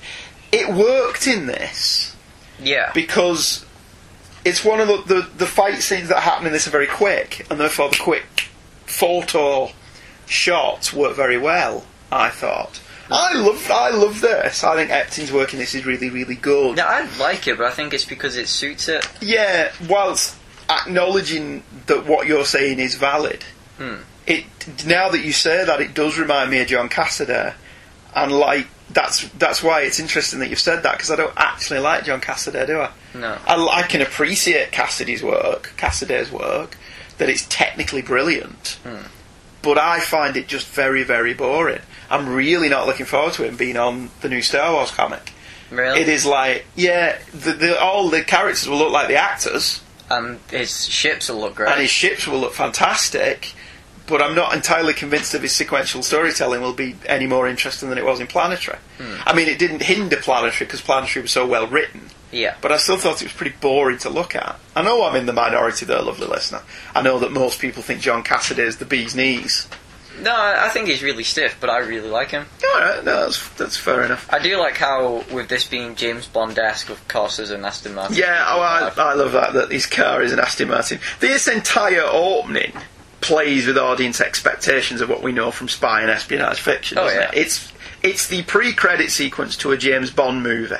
It worked in this Yeah. because it's one of the, the, the fight scenes that happen in this are very quick, and therefore the quick photo shots work very well. I thought. I love I love this. I think Epting's work in this is really really good. No, I like it, but I think it's because it suits it. Yeah, whilst acknowledging that what you're saying is valid, Hmm. It now that you say that, it does remind me of John Cassaday, and like that's that's why it's interesting that you've said that because I don't actually like John Cassaday, do I? No. I, I can appreciate Cassaday's work, Cassaday's work, that it's technically brilliant, Hmm. but I find it just very very boring. I'm really not looking forward to him being on the new Star Wars comic. Really? It is like, yeah, the, the, all the characters will look like the actors, And his ships will look great. and his ships will look fantastic. But I'm not entirely convinced of his sequential storytelling will be any more interesting than it was in Planetary. Hmm. I mean, it didn't hinder Planetary because Planetary was so well written. yeah. But I still thought it was pretty boring to look at. I know I'm in the minority there, lovely listener. I know that most people think John Cassaday is the bee's knees. No, I think he's really stiff, but I really like him. Alright, no, that's, that's fair enough. I do like how, with this being James Bond-esque, of course, there's an Aston Martin. Yeah, oh, I, I love that, that his car is an Aston Martin. This entire opening plays with audience expectations of what we know from spy and espionage fiction, Oh, yeah. it? It's, it's the pre-credit sequence to a James Bond movie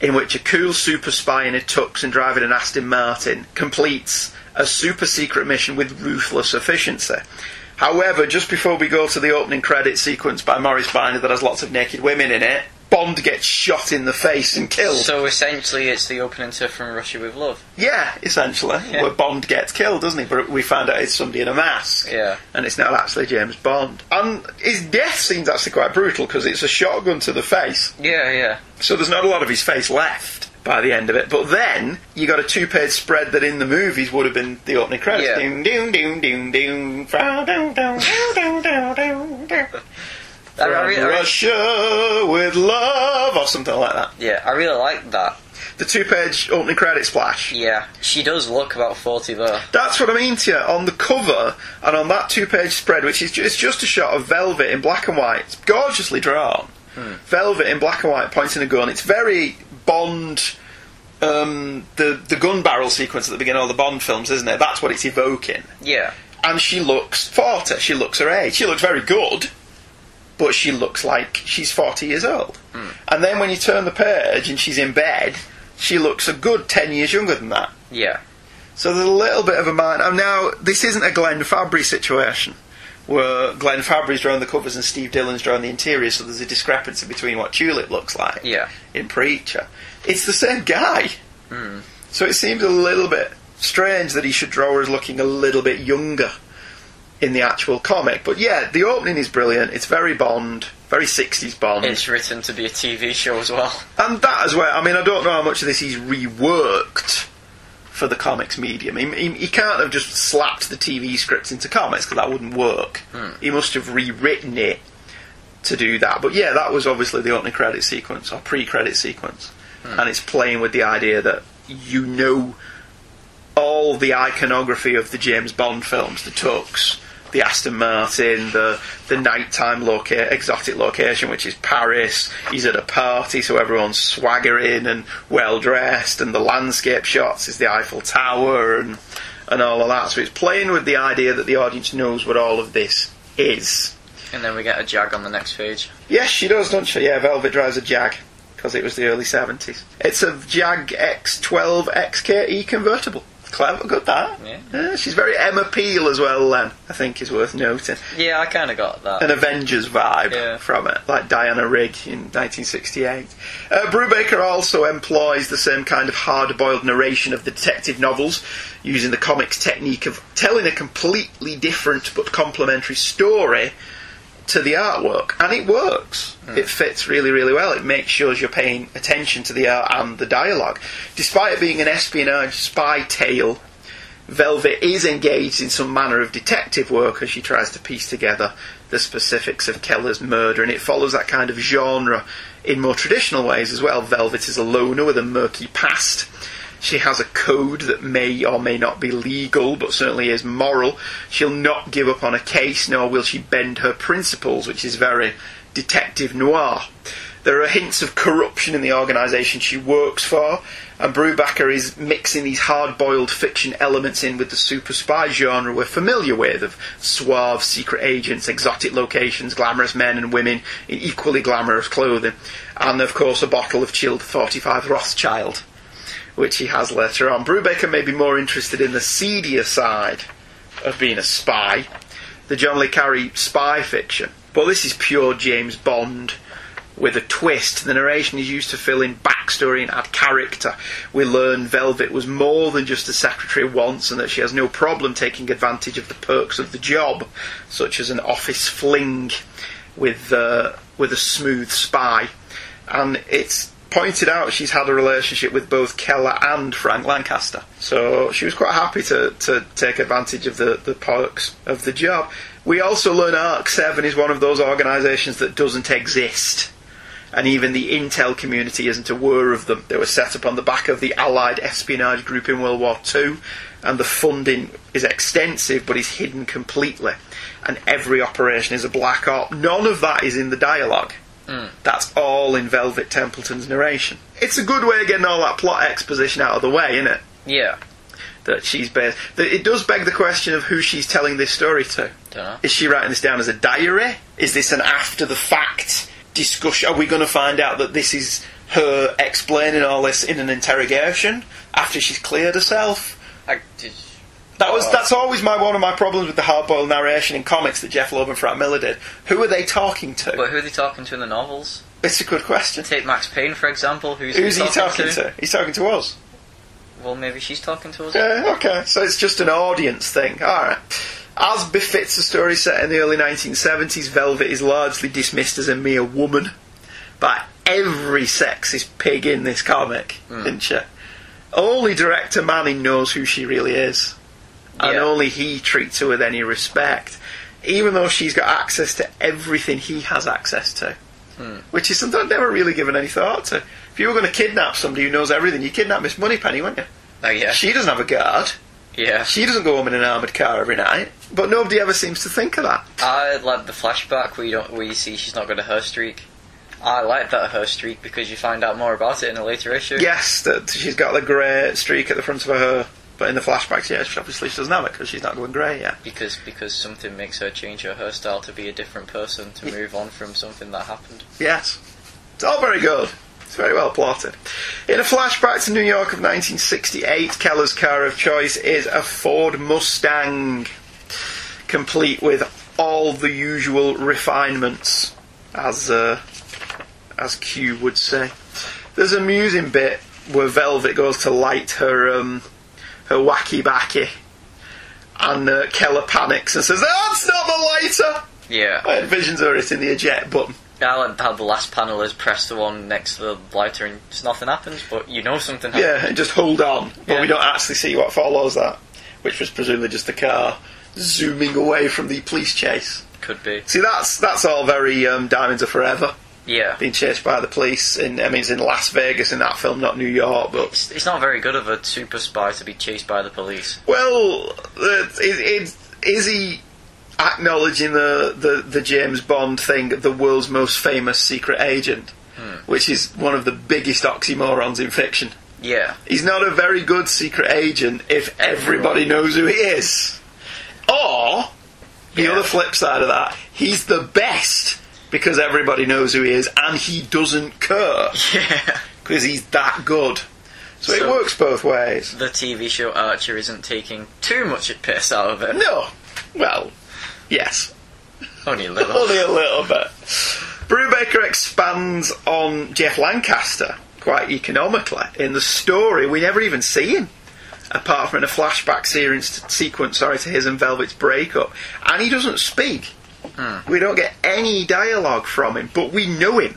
in which a cool super spy in a tux and driving an Aston Martin completes a super secret mission with ruthless efficiency. However, just before we go to the opening credit sequence by Maurice Binder that has lots of naked women in it, Bond gets shot in the face and killed. So essentially, it's the opening to From Russia with Love. Yeah, essentially. Yeah. Where Bond gets killed, doesn't he? But we find out it's somebody in a mask. Yeah. And it's not actually James Bond. And his death seems actually quite brutal because it's a shotgun to the face. Yeah, yeah. So there's not a lot of his face left by the end of it. But then you got a two page spread that in the movies would have been the opening credits. Yeah. I, I, From re- I re- Russia with love, or something like that. yeah, I really like that. The two page opening credit splash. Yeah, she does look about 40 though. That's what I mean to you. On the cover and on that two-page spread, which is just, it's just a shot of Velvet in black and white, it's gorgeously drawn. Velvet in black and white pointing a gun. It's very Bond. Um, the the gun barrel sequence at the beginning of the Bond films, isn't it? That's what it's evoking. Yeah. And she looks forty. She looks her age. She looks very good, but she looks like she's forty years old. Hmm. And then when you turn the page and she's in bed, she looks a good ten years younger than that. Yeah. So there's a little bit of a mind. And now, this isn't a Glenn Fabry situation where Glenn Fabry's drawing the covers and Steve Dillon's drawing the interior, so there's a discrepancy between what Tulip looks like Yeah. in Preacher. It's the same guy. Hmm. So it seems a little bit strange that he should draw her as looking a little bit younger in the actual comic. But yeah, the opening is brilliant. It's very Bond, very 60s Bond. It's written to be a TV show as well. And that as well. I mean, I don't know how much of this he's reworked for the comics medium. He, he, he can't have just slapped the TV scripts into comics because that wouldn't work. Hmm. He must have rewritten it to do that. But yeah, that was obviously the opening credit sequence or pre-credit sequence, hmm. and it's playing with the idea that you know all the iconography of the James Bond films, the tux, the Aston Martin, the the nighttime loca- exotic location, which is Paris. He's at a party, so everyone's swaggering and well dressed, and the landscape shots is the Eiffel Tower and and all of that. So it's playing with the idea that the audience knows what all of this is. And then we get a Jag on the next page. Yes, she does, doesn't she? Yeah, Velvet drives a Jag because it was the early 70s. It's a Jag X12 XKE convertible. Clever, good that. Yeah. she's very Emma Peel as well, then, I think is worth noting. Yeah, I kind of got that. An Avengers vibe Yeah. from it, like Diana Rigg in 1968. Uh, Brubaker also employs the same kind of hard boiled narration of the detective novels, using the comics technique of telling a completely different but complementary story to the artwork, and it works. Hmm. It fits really, really well. It makes sure you're paying attention to the art and the dialogue. Despite it being an espionage spy tale, Velvet is engaged in some manner of detective work as she tries to piece together the specifics of Keller's murder, and it follows that kind of genre in more traditional ways as well. Velvet is a loner with a murky past. She has a code that may or may not be legal, but certainly is moral. She'll not give up on a case, nor will she bend her principles, which is very detective noir. There are hints of corruption in the organisation she works for, and Brubaker is mixing these hard boiled fiction elements in with the super spy genre we're familiar with of suave secret agents, exotic locations, glamorous men and women in equally glamorous clothing, and of course a bottle of chilled 45 Rothschild which he has later on. Brubaker may be more interested in the seedier side of being a spy, the John Le Carre spy fiction. But this is pure James Bond with a twist. The narration is used to fill in backstory and add character. We learn Velvet was more than just a secretary once and that she has no problem taking advantage of the perks of the job, such as an office fling. with uh, with a smooth spy, and it's pointed out she's had a relationship with both Keller and Frank Lancaster. So she was quite happy to, to take advantage of the, the perks of the job. We also learn ARC 7 is one of those organisations that doesn't exist. And even the intel community isn't aware of them. They were set up on the back of the Allied espionage group in World War II, and the funding is extensive but is hidden completely. And every operation is a black op. None of that is in the dialogue. That's all in Velvet Templeton's narration. It's a good way of getting all that plot exposition out of the way, isn't it? Yeah. That she's based. That it does beg the question of who she's telling this story to. Don't know. Is she writing this down as a diary? Is this an after the fact discussion? Are we going to find out that this is her explaining all this in an interrogation after she's cleared herself? I. That was that's always my one of my problems with the hard-boiled narration in comics that Jeph Loeb and Frank Miller did. Who are they talking to? But who are they talking to in the novels? it's a good question. Take Max Payne, for example. Who's, Who's he talking to? He's talking to us. Well, maybe she's talking to us. Yeah, okay. So it's just an audience thing. Alright. As befits a story set in the early 1970s, Velvet is largely dismissed as a mere woman by every sexist pig in this comic, hmm. isn't she? Only director Manning knows who she really is. And Yeah. only he treats her with any respect. Even though she's got access to everything he has access to. Hmm. Which is something I've never really given any thought to. If you were going to kidnap somebody who knows everything, you kidnap Miss Moneypenny, wouldn't you? Oh, yeah. She doesn't have a guard. yeah. She doesn't go home in an armoured car every night. But nobody ever seems to think of that. I like the flashback where you don't where you see she's not got a her streak. I like that her streak because you find out more about it in a later issue. Yes, that she's got the grey streak at the front of her. But in the flashbacks, yeah, she obviously she doesn't have it because she's not going grey yet. Because because something makes her change her hairstyle to be a different person to move on from something that happened. Yes. It's all very good. It's very well plotted. In a flashback to New York of 1968, Keller's car of choice is a Ford Mustang, complete with all the usual refinements, as uh, as Q would say. There's an amusing bit where Velvet goes to light her um, her wacky backy, and uh, Keller panics and says, "That's not the lighter." Yeah. I envisions her hitting the eject button. I like how the last panel is press the one next to the lighter and just nothing happens, but you know something happened. Yeah, and just hold on. But Yeah. we don't actually see what follows that, which was presumably just the car zooming away from the police chase. Could be. See, that's that's all very um, Diamonds Are Forever, Yeah. being chased by the police. In I mean, it's in Las Vegas in that film, not New York. But It's, it's not very good of a super spy to be chased by the police. well, is, is, is he acknowledging the, the the James Bond thing, the world's most famous secret agent, hmm. which is one of the biggest oxymorons in fiction? Yeah. He's not a very good secret agent if everybody knows who he is. Or, the Yeah. other flip side of that, he's the best because everybody knows who he is and he doesn't care Yeah. because he's that good. So, it works both ways. The TV show Archer isn't taking too much piss out of it. No. Well, yes. Only a little. Only a little bit. Brubaker expands on Jeff Lancaster quite economically in the story. We never even see him, apart from in a flashback series, sequence. Sorry to his and Velvet's breakup, and he doesn't speak. Mm. We don't get any dialogue from him, but we know him.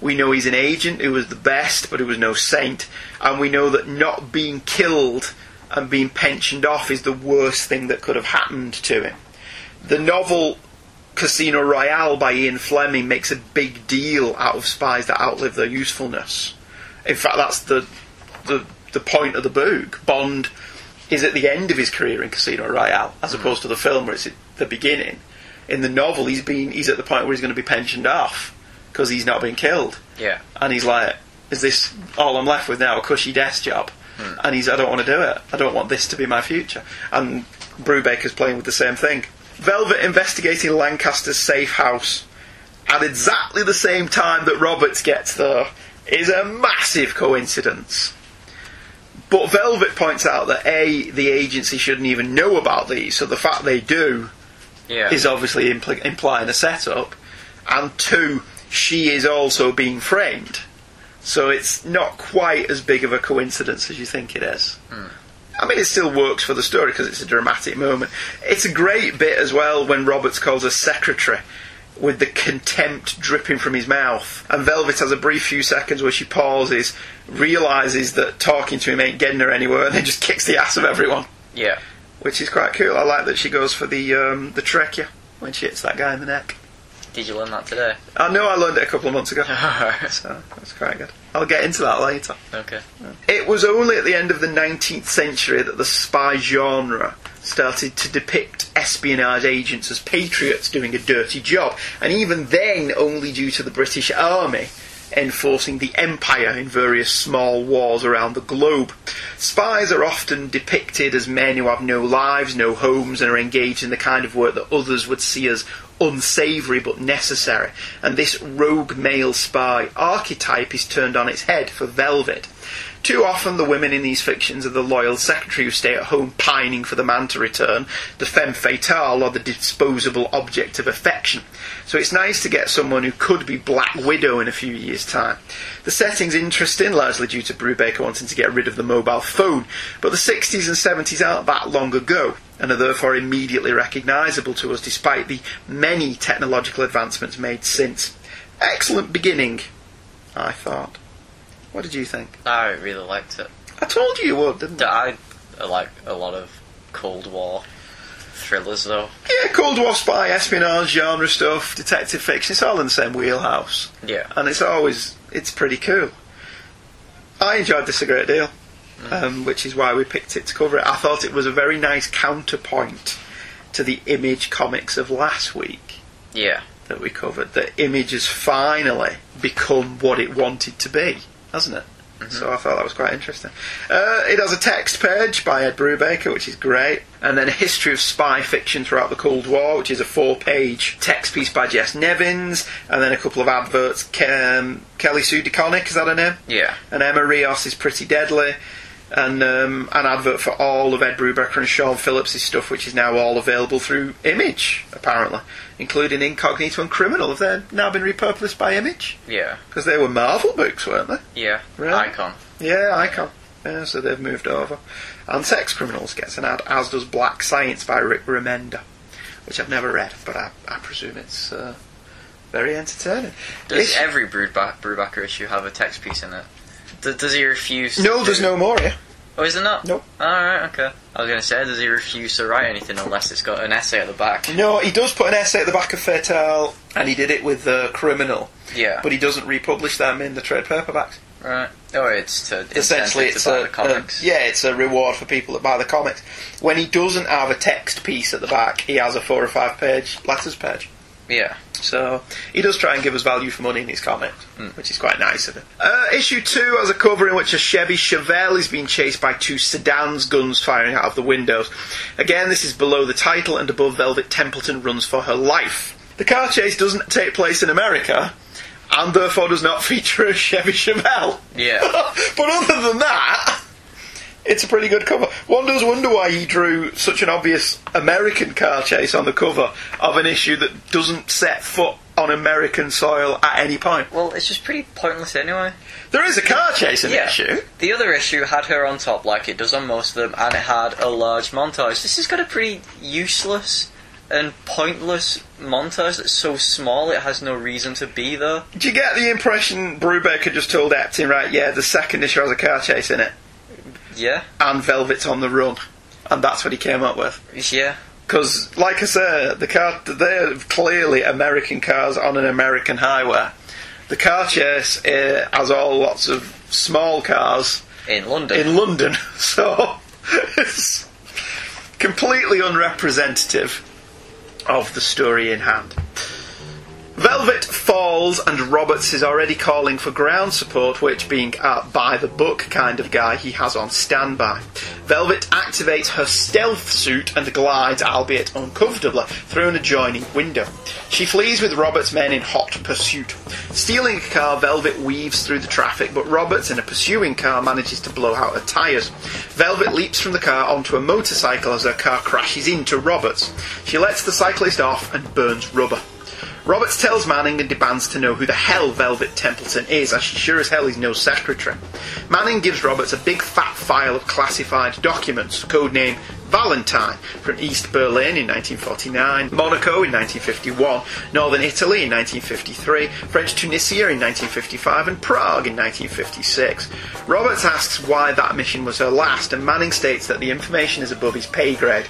We know he's an agent who was the best, but who was no saint, and we know that not being killed and being pensioned off is the worst thing that could have happened to him. The novel Casino Royale by Ian Fleming makes a big deal out of spies that outlive their usefulness. In fact, that's the the the point of the book. Bond is at the end of his career in Casino Royale, as mm. opposed to the film where it's at the beginning. In the novel, he's been he's at the point where he's going to be pensioned off because he's not been killed, Yeah. and he's like, "Is this all I'm left with now? A cushy desk job?" Hmm. And he's, "I don't want to do it. I don't want this to be my future." And Brubaker's playing with the same thing. Velvet investigating Lancaster's safe house at exactly the same time that Roberts gets there is a massive coincidence. But Velvet points out that A, the agency shouldn't even know about these, so the fact they do Yeah. is obviously impl- implying a setup. And two, she is also being framed. So it's not quite as big of a coincidence as you think it is. Hmm. I mean, it still works for the story because it's a dramatic moment. It's a great bit as well when Roberts calls her secretary. with the contempt dripping from his mouth. And Velvet has a brief few seconds where she pauses, realises that talking to him ain't getting her anywhere, and then just kicks the ass of everyone, Yeah. Which is quite cool. I like that she goes for the um, the trachea when she hits that guy in the neck. Did you learn that today? I know I learned it a couple of months ago, so that's quite good. I'll get into that later. Okay. It was only at the end of the 19th century that the spy genre started to depict espionage agents as patriots doing a dirty job, and even then only due to the British Army enforcing the empire in various small wars around the globe. Spies are often depicted as men who have no lives, no homes, and are engaged in the kind of work that others would see as unsavoury but necessary. And this rogue male spy archetype is turned on its head for Velvet. Too often, the women in these fictions are the loyal secretary who stay at home pining for the man to return, the femme fatale, or the disposable object of affection. So it's nice to get someone who could be Black Widow in a few years' time. The setting's interesting, largely due to Brubaker wanting to get rid of the mobile phone, but the 60s and 70s aren't that long ago, and are therefore immediately recognisable to us despite the many technological advancements made since. Excellent beginning, I thought. What did you think? I really liked it. I told you you would, didn't I? I like a lot of Cold War thrillers, though. Yeah, Cold War spy, espionage, genre stuff, detective fiction, it's all in the same wheelhouse. Yeah. And it's always, it's pretty cool. I enjoyed this a great deal, um, which is why we picked it to cover it. I thought it was a very nice counterpoint to the Image comics of last week Yeah. that we covered. The Image has finally become what it wanted to be, hasn't it? So I thought that was quite interesting. Uh, it has a text page by Ed Brubaker, which is great, and then a history of spy fiction throughout the Cold War, which is a four-page text piece by Jess Nevins, and then a couple of adverts. Kem, Kelly Sue DeConnick, is that her name? Yeah. And Emma Rios is pretty deadly. And um, an advert for all of Ed Brubaker and Sean Phillips' stuff, which is now all available through Image, apparently, including Incognito and Criminal. Have they now been repurposed by Image? Yeah. Because they were Marvel books, weren't they? Yeah. Really? Icon. Yeah, Icon. Yeah, so they've moved over. And Sex Criminals gets an ad, as does Black Science by Rick Remender, which I've never read, but I, I presume it's uh, very entertaining. Does every Brubaker issue have a text piece in it? D- does he refuse? to no, there's no more Yeah. Oh, is it not? Nope. Alright, okay. I was going to say, does he refuse to write anything unless it's got an essay at the back? No, he does put an essay at the back of Fatale, and he did it with uh, Criminal, Yeah. but he doesn't republish them in the trade paperbacks. Right. Oh, it's to Essentially, it's to a the comics. um, yeah, it's a reward for people that buy the comics. When he doesn't have a text piece at the back, he has a four or five page letters page. yeah. So he does try and give us value for money in his comics, Hmm. which is quite nice of him. Uh, issue two has a cover in which a Chevy Chevelle is being chased by two sedans, guns firing out of the windows. Again, this is below the title, and above Velvet Templeton runs for her life. The car chase doesn't take place in America, and therefore does not feature a Chevy Chevelle. Yeah. but other than that, it's a pretty good cover. One does wonder why he drew such an obvious American car chase on the cover of an issue that doesn't set foot on American soil at any point. Well, it's just pretty pointless anyway. There is a car chase in the issue. The other issue had her on top, like it does on most of them, and it had a large montage. This has got a pretty useless and pointless montage that's so small it has no reason to be there. Do you get the impression Brubaker just told Epting, right, yeah, the second issue has a car chase in it, Yeah? and Velvet's on the run? And that's what he came up with. Yeah. Because, like I say, the car they're clearly American cars on an American highway. The car chase uh, has all lots of small cars In London. in London, so it's completely unrepresentative of the story in hand. Velvet falls, and Roberts is already calling for ground support, which, being a by the book kind of guy, he has on standby. Velvet activates her stealth suit and glides, albeit uncomfortably, through an adjoining window. She flees with Roberts' men in hot pursuit. Stealing a car, Velvet weaves through the traffic, but Roberts, in a pursuing car, manages to blow out her tyres. Velvet leaps from the car onto a motorcycle as her car crashes into Roberts. She lets the cyclist off and burns rubber. Roberts tells Manning and demands to know who the hell Velvet Templeton is, as she sure as hell is no secretary. Manning gives Roberts a big fat file of classified documents, codename Valentine from East Berlin in 1949, Monaco in 1951, Northern Italy in 1953, French Tunisia in 1955, and Prague in 1956. Roberts asks why that mission was her last, and Manning states that the information is above his pay grade.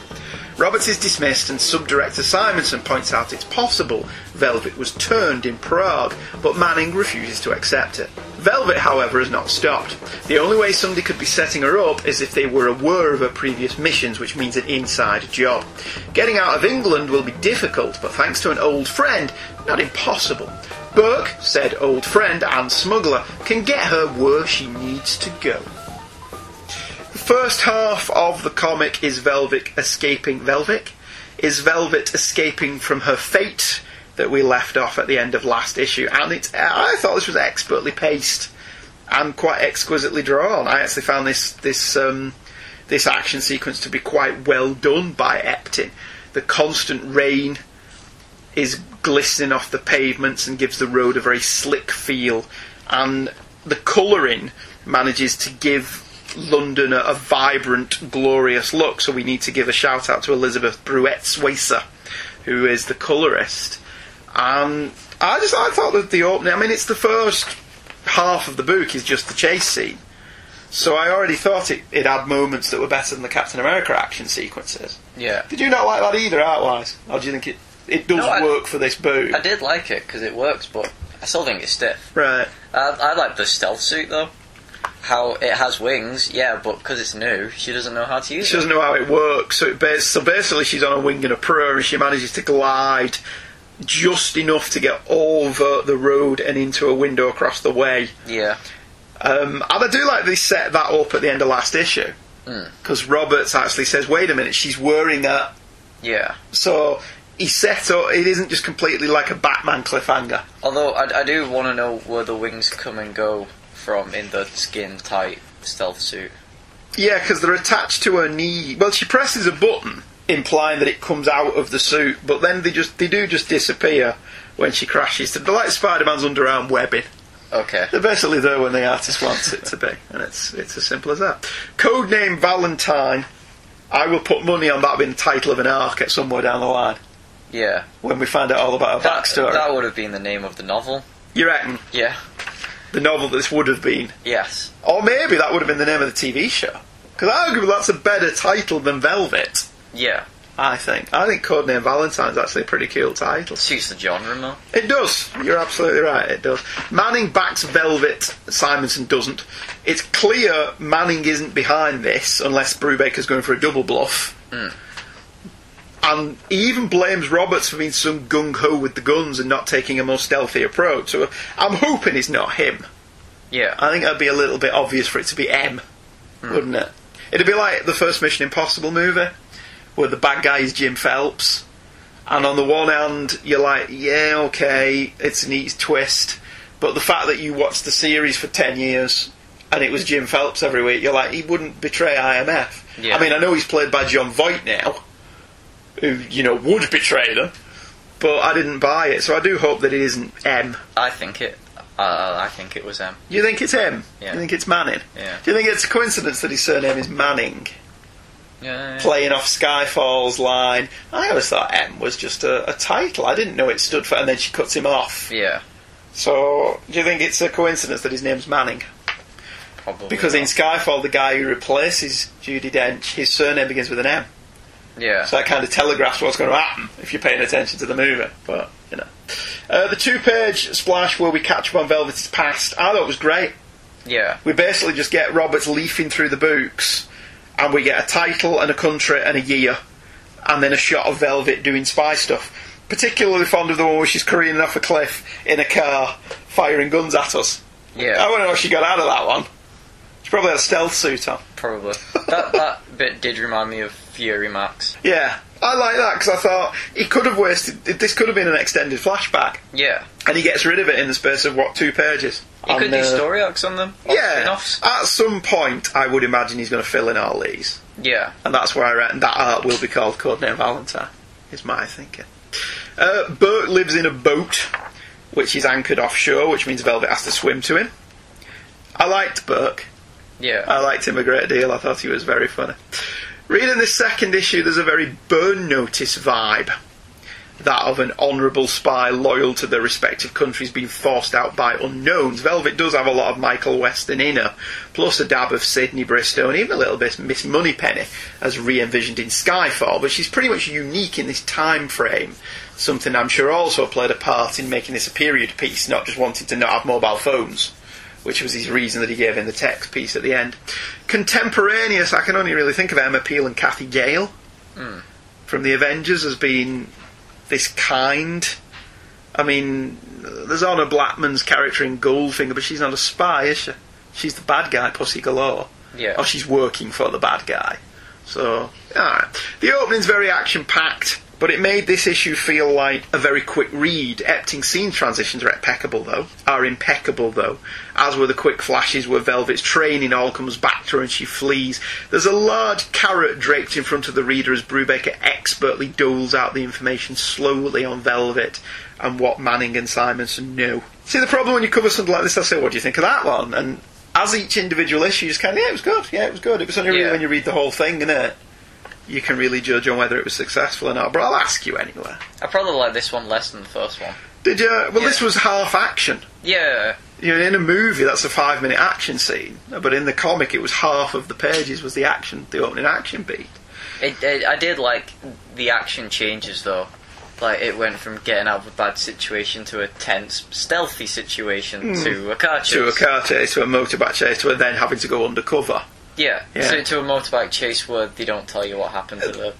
Roberts is dismissed, and sub-director Simonson points out it's possible Velvet was turned in Prague, but Manning refuses to accept it. Velvet, however, has not stopped. The only way somebody could be setting her up is if they were aware of her previous missions, which means an inside job. Getting out of England will be difficult, but thanks to an old friend, not impossible. Burke, said old friend and smuggler, can get her where she needs to go. First half of the comic is Velvet escaping Velvic. Is Velvet escaping from her fate that we left off at the end of last issue? And it's I thought this was expertly paced and quite exquisitely drawn. I actually found this this um, this action sequence to be quite well done by Epting. The constant rain is glistening off the pavements and gives the road a very slick feel, and the colouring manages to give London a, a vibrant, glorious look. So we need to give a shout out to Elizabeth Breitweiser, who is the colourist. And I just I thought that the opening. I mean, it's the first half of the book is just the chase scene. So I already thought it, it had moments that were better than the Captain America action sequences. Yeah. Did you not like that either, art wise? Or do you think it it does No, I- work for this book? I did like it because it works, but I still think it's stiff. Right. I, I like the stealth suit though. How it has wings, yeah, but because it's new, she doesn't know how to use it. She doesn't know how it works. So, it bas- so basically, she's on a wing and a prayer, and she manages to glide just enough to get over the road and into a window across the way. Yeah, Um, and I do like they set that up at the end of last issue Mm. because Roberts actually says, "Wait a minute, she's wearing that." yeah. So he set up. It isn't just completely like a Batman cliffhanger. Although I, I do want to know where the wings come and go from in the skin tight stealth suit. Yeah, because they're attached to her knee. Well, she presses a button, implying that it comes out of the suit, but then they just they do just disappear when she crashes. They're like Spider-Man's underarm webbing. Okay. They're basically there when the artist wants it to be, and it's it's as simple as that. Codename Valentine. I will put money on that being the title of an arc at somewhere down the line Yeah. when we find out all about her That, backstory. that would have been the name of the novel. you reckon Yeah. The novel that this would have been, Yes. or maybe that would have been the name of the TV show? Because arguably that's a better title than Velvet. Yeah. I think. I think Codename Valentine's actually a pretty cool title. Suits the genre more. It does. You're absolutely right. It does. Manning backs Velvet. Simonson doesn't. It's clear Manning isn't behind this unless Brubaker's going for a double bluff. Hmm. And he even blames Roberts for being so gung ho with the guns and not taking a more stealthy approach. So I'm hoping it's not him. Yeah. I think that'd be a little bit obvious for it to be M, hmm. wouldn't it? It'd be like the first Mission Impossible movie, where the bad guy is Jim Phelps, and on the one hand you're like, yeah, okay, it's a neat twist, but the fact that you watched the series for ten years and it was Jim Phelps every week, you're like, he wouldn't betray IMF. Yeah. I mean, I know he's played by Jon Voight now, who you know would betray them, but I didn't buy it, so I do hope that it isn't M. I think it. Uh, I think it was M. You think it's M? Yeah. You think it's Manning? Yeah. Do you think it's a coincidence that his surname is Manning? Yeah. Playing off Skyfall's line. I always thought M was just a, a title. I didn't know it stood for. And then she cuts him off. Yeah. So, do you think it's a coincidence that his name's Manning? Probably. Because in not. Skyfall, the guy who replaces Judi Dench, his surname begins with an M. Yeah. So that kind of telegraphs what's going to happen if you're paying attention to the movie. But, you know. Uh, the two page splash where we catch up on Velvet's past, I thought was great. Yeah. we basically just get Roberts leafing through the books, and we get a title and a country and a year, and then a shot of Velvet doing spy stuff. Particularly fond of the one where she's careening off a cliff in a car, firing guns at us. I Yeah. want to know how she got out of that one. She probably had a stealth suit on. Probably. that that bit did remind me of Fury Max. Yeah, I like that because I thought he could have wasted. This could have been an extended flashback, Yeah. and he gets rid of it in the space of what two pages. You could do uh, story arcs on them. Yeah, spin-offs. at some point, I would imagine he's going to fill in all these. Yeah. and that's where I reckon that art will be called Codename Valentine. Is my thinking. Uh, Burke lives in a boat, which is anchored offshore, which means Velvet has to swim to him. I liked Burke. Yeah. I liked him a great deal. I thought he was very funny. Reading this second issue, there's a very burn notice vibe. That of an honourable spy loyal to their respective countries being forced out by unknowns. Velvet does have a lot of Michael Weston in her, plus a dab of Sydney Bristow and even a little bit of Miss Moneypenny as re envisioned in Skyfall, but she's pretty much unique in this time frame. Something I'm sure also played a part in making this a period piece, not just wanting to not have mobile phones which was his reason that he gave in the text piece at the end. Contemporaneous, I can only really think of Emma Peel and Cathy Gale hmm. from the Avengers as being this kind. I mean, there's Honor Blackman's character in Goldfinger, but she's not a spy, is she? She's the bad guy, Pussy Galore. Yeah. Or she's working for the bad guy. So, alright. The opening's very action packed, but it made this issue feel like a very quick read. Epting scene transitions are impeccable though. Are impeccable though. As were the quick flashes where Velvet's training all comes back to her and she flees. There's a large carrot draped in front of the reader as Brubaker expertly doles out the information slowly on Velvet and what Manning and Simonson knew. See the problem when you cover something like this, I say, what do you think of that one? And as each individual issue, you just kind of, yeah, it was good, yeah, it was good. It was only really Yeah. when you read the whole thing, innit? You can really judge on whether it was successful or not. But I'll ask you anyway. I probably like this one less than the first one. Did you? Well, this was half action. Yeah, You know, in a movie, that's a five-minute action scene, but in the comic, it was half of the pages was the action, the opening action beat. it, it, I did like the action changes though. Like it went from getting out of a bad situation to a tense, stealthy situation hmm. to a car chase. To a car chase, to a motorbike chase, to a then having to go undercover. Yeah, Yeah. To, to a motorbike chase where they don't tell you what happened to the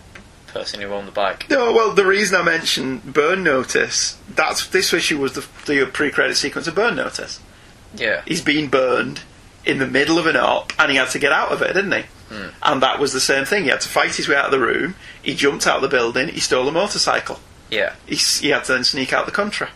person who owned the bike. No, well, the reason I mentioned Burn Notice, that's this issue was the, the pre-credit sequence of Burn Notice. Yeah, He's been burned in the middle of an op, and he had to get out of it, didn't he? Hmm. And that was the same thing. He had to fight his way out of the room. He jumped out of the building. He stole a motorcycle. yeah. He, he had to then sneak out the country.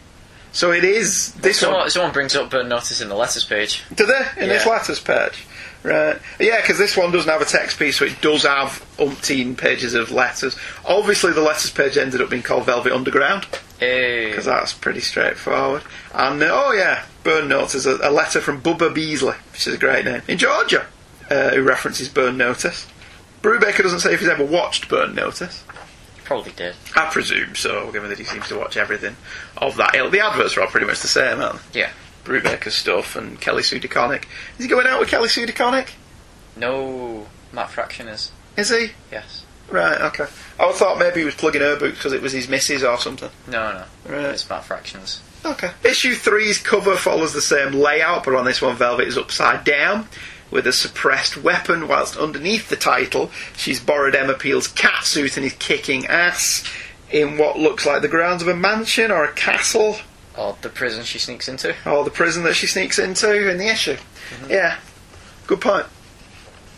So it is this one. Someone, someone brings up burn notice in the letters page. Do they in this letters page? Right. Yeah, because this one doesn't have a text piece, so it does have umpteen pages of letters. Obviously, the letters page ended up being called Velvet Underground Hey. because that's pretty straightforward. And uh, oh yeah, Burn Notice is a, a letter from Bubba Beasley, which is a great name in Georgia, uh, who references Burn Notice. Brubaker doesn't say if he's ever watched Burn Notice. Probably did. I presume so, given that he seems to watch everything of that ilk. The adverts are all pretty much the same, aren't they? Yeah. Brubaker stuff and Kelly Sue DeConnick. Is he going out with Kelly Sue DeConnick? No, Matt Fraction is. Is he? Yes. Right, okay. I thought maybe he was plugging her boots because it was his missus or something. No, no. Right. It's Matt Fractions. Okay. Issue three's cover follows the same layout, but on this one, Velvet is upside down with a suppressed weapon, whilst underneath the title, she's borrowed Emma Peel's cat suit and is kicking ass in what looks like the grounds of a mansion or a castle Or the prison she sneaks into. or the prison that she sneaks into in the issue. Mm-hmm. Yeah, good point.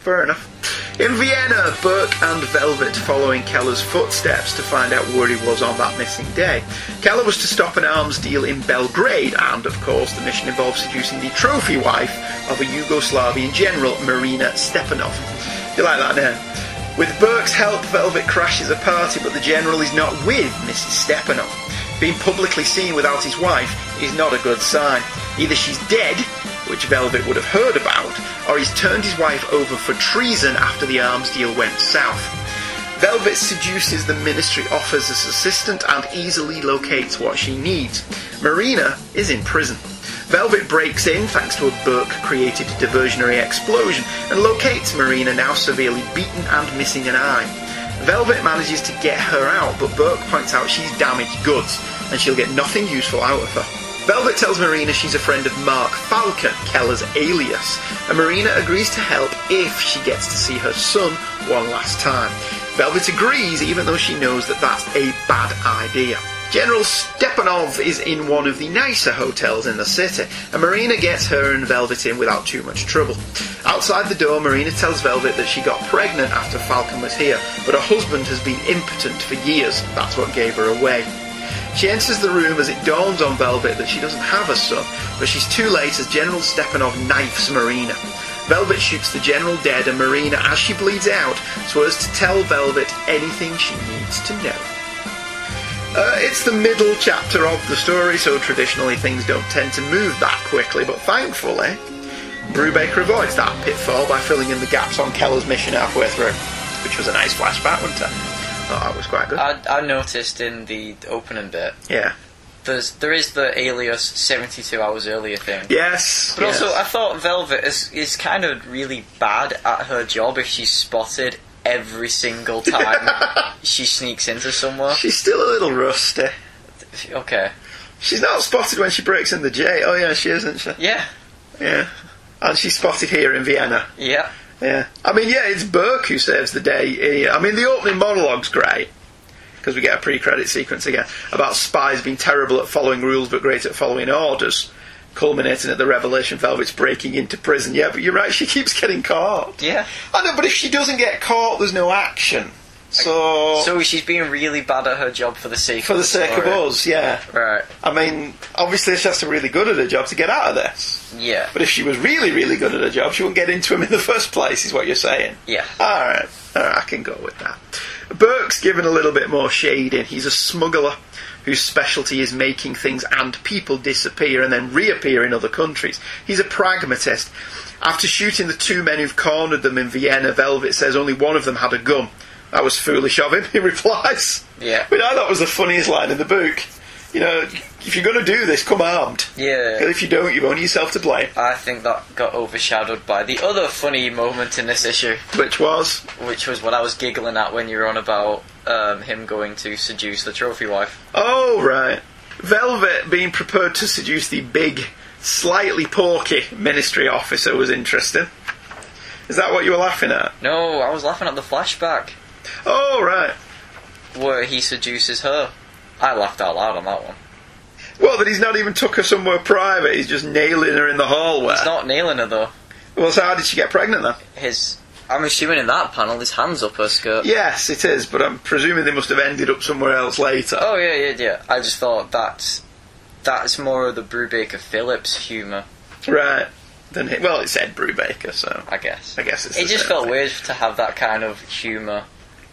Fair enough. In Vienna, Burke and Velvet following Keller's footsteps to find out where he was on that missing day. Keller was to stop an arms deal in Belgrade, and of course, the mission involved seducing the trophy wife of a Yugoslavian general, Marina Stepanov. You like that name? With Burke's help, Velvet crashes a party, but the general is not with Mrs. Stepanov. Being publicly seen without his wife is not a good sign. Either she's dead, which Velvet would have heard about, or he's turned his wife over for treason after the arms deal went south. Velvet seduces the ministry offers as assistant and easily locates what she needs. Marina is in prison. Velvet breaks in thanks to a Burke created diversionary explosion and locates Marina now severely beaten and missing an eye. Velvet manages to get her out, but Burke points out she's damaged goods and she'll get nothing useful out of her. Velvet tells Marina she's a friend of Mark Falcon, Keller's alias, and Marina agrees to help if she gets to see her son one last time. Velvet agrees even though she knows that that's a bad idea. General Stepanov is in one of the nicer hotels in the city, and Marina gets her and Velvet in without too much trouble. Outside the door, Marina tells Velvet that she got pregnant after Falcon was here, but her husband has been impotent for years. That's what gave her away. She enters the room as it dawns on Velvet that she doesn't have a son, but she's too late as General Stepanov knifes Marina. Velvet shoots the General dead and Marina as she bleeds out so as to tell Velvet anything she needs to know. Uh, it's the middle chapter of the story, so traditionally things don't tend to move that quickly, but thankfully, Brubaker avoids that pitfall by filling in the gaps on Keller's mission halfway through. which was a nice flashback, wasn't it? Thought that was quite good. I, I noticed in the opening bit, yeah. there's there is the alias 72 hours earlier thing. Yes. But yes. also, I thought Velvet is is kind of really bad at her job if she's spotted every single time she sneaks into somewhere. she's still a little rusty. Okay. She's not spotted when she breaks in the J. Oh yeah, she is, isn't she? Yeah. Yeah. And she's spotted here in Vienna. Yeah. Yeah. I mean, yeah, it's Burke who saves the day. here. I mean, the opening monologue's great because we get a pre-credit sequence again about spies being terrible at following rules but great at following orders, culminating at the revelation Velvet's breaking into prison. Yeah, but you're right, she keeps getting caught. Yeah. I know, but if she doesn't get caught, there's no action. So, So she's being really bad at her job for the sake for the sake of us, yeah. Right. I mean, obviously she has to be really good at her job to get out of this. Yeah. But if she was really, really good at her job, she wouldn't get into him in the first place, is what you're saying. Yeah. Alright, alright, I can go with that. Burke's given a little bit more shading. He's a smuggler whose specialty is making things and people disappear and then reappear in other countries. He's a pragmatist. After shooting the two men who've cornered them in Vienna, Velvet says only one of them had a gun. That was foolish of him, he replies. Yeah. Which I thought was the funniest line in the book. You know, if you're going to do this, come armed. Yeah. Because if you don't, you've only yourself to blame. I think that got overshadowed by the other funny moment in this issue, Which was, which was what I was giggling at when you were on about um, him going to seduce the trophy wife. oh right, Velvet being prepared to seduce the big, slightly porky ministry officer was interesting. Is that what you were laughing at? No, I was laughing at the flashback Oh right. where he seduces her. I laughed out loud on that one. Well, that he's not even took her somewhere private. He's just nailing her in the hallway. He's not nailing her though. Well, so how did she get pregnant then? His, I'm assuming in that panel, his hands up her skirt. Yes, it is, but I'm presuming they must have ended up somewhere else later. Oh yeah, yeah, yeah. I just thought that's that's more of the Brubaker Phillips humour, Right. Then he, well, it said Brubaker, so I guess. I guess it's. It just felt thing. weird to have that kind of humour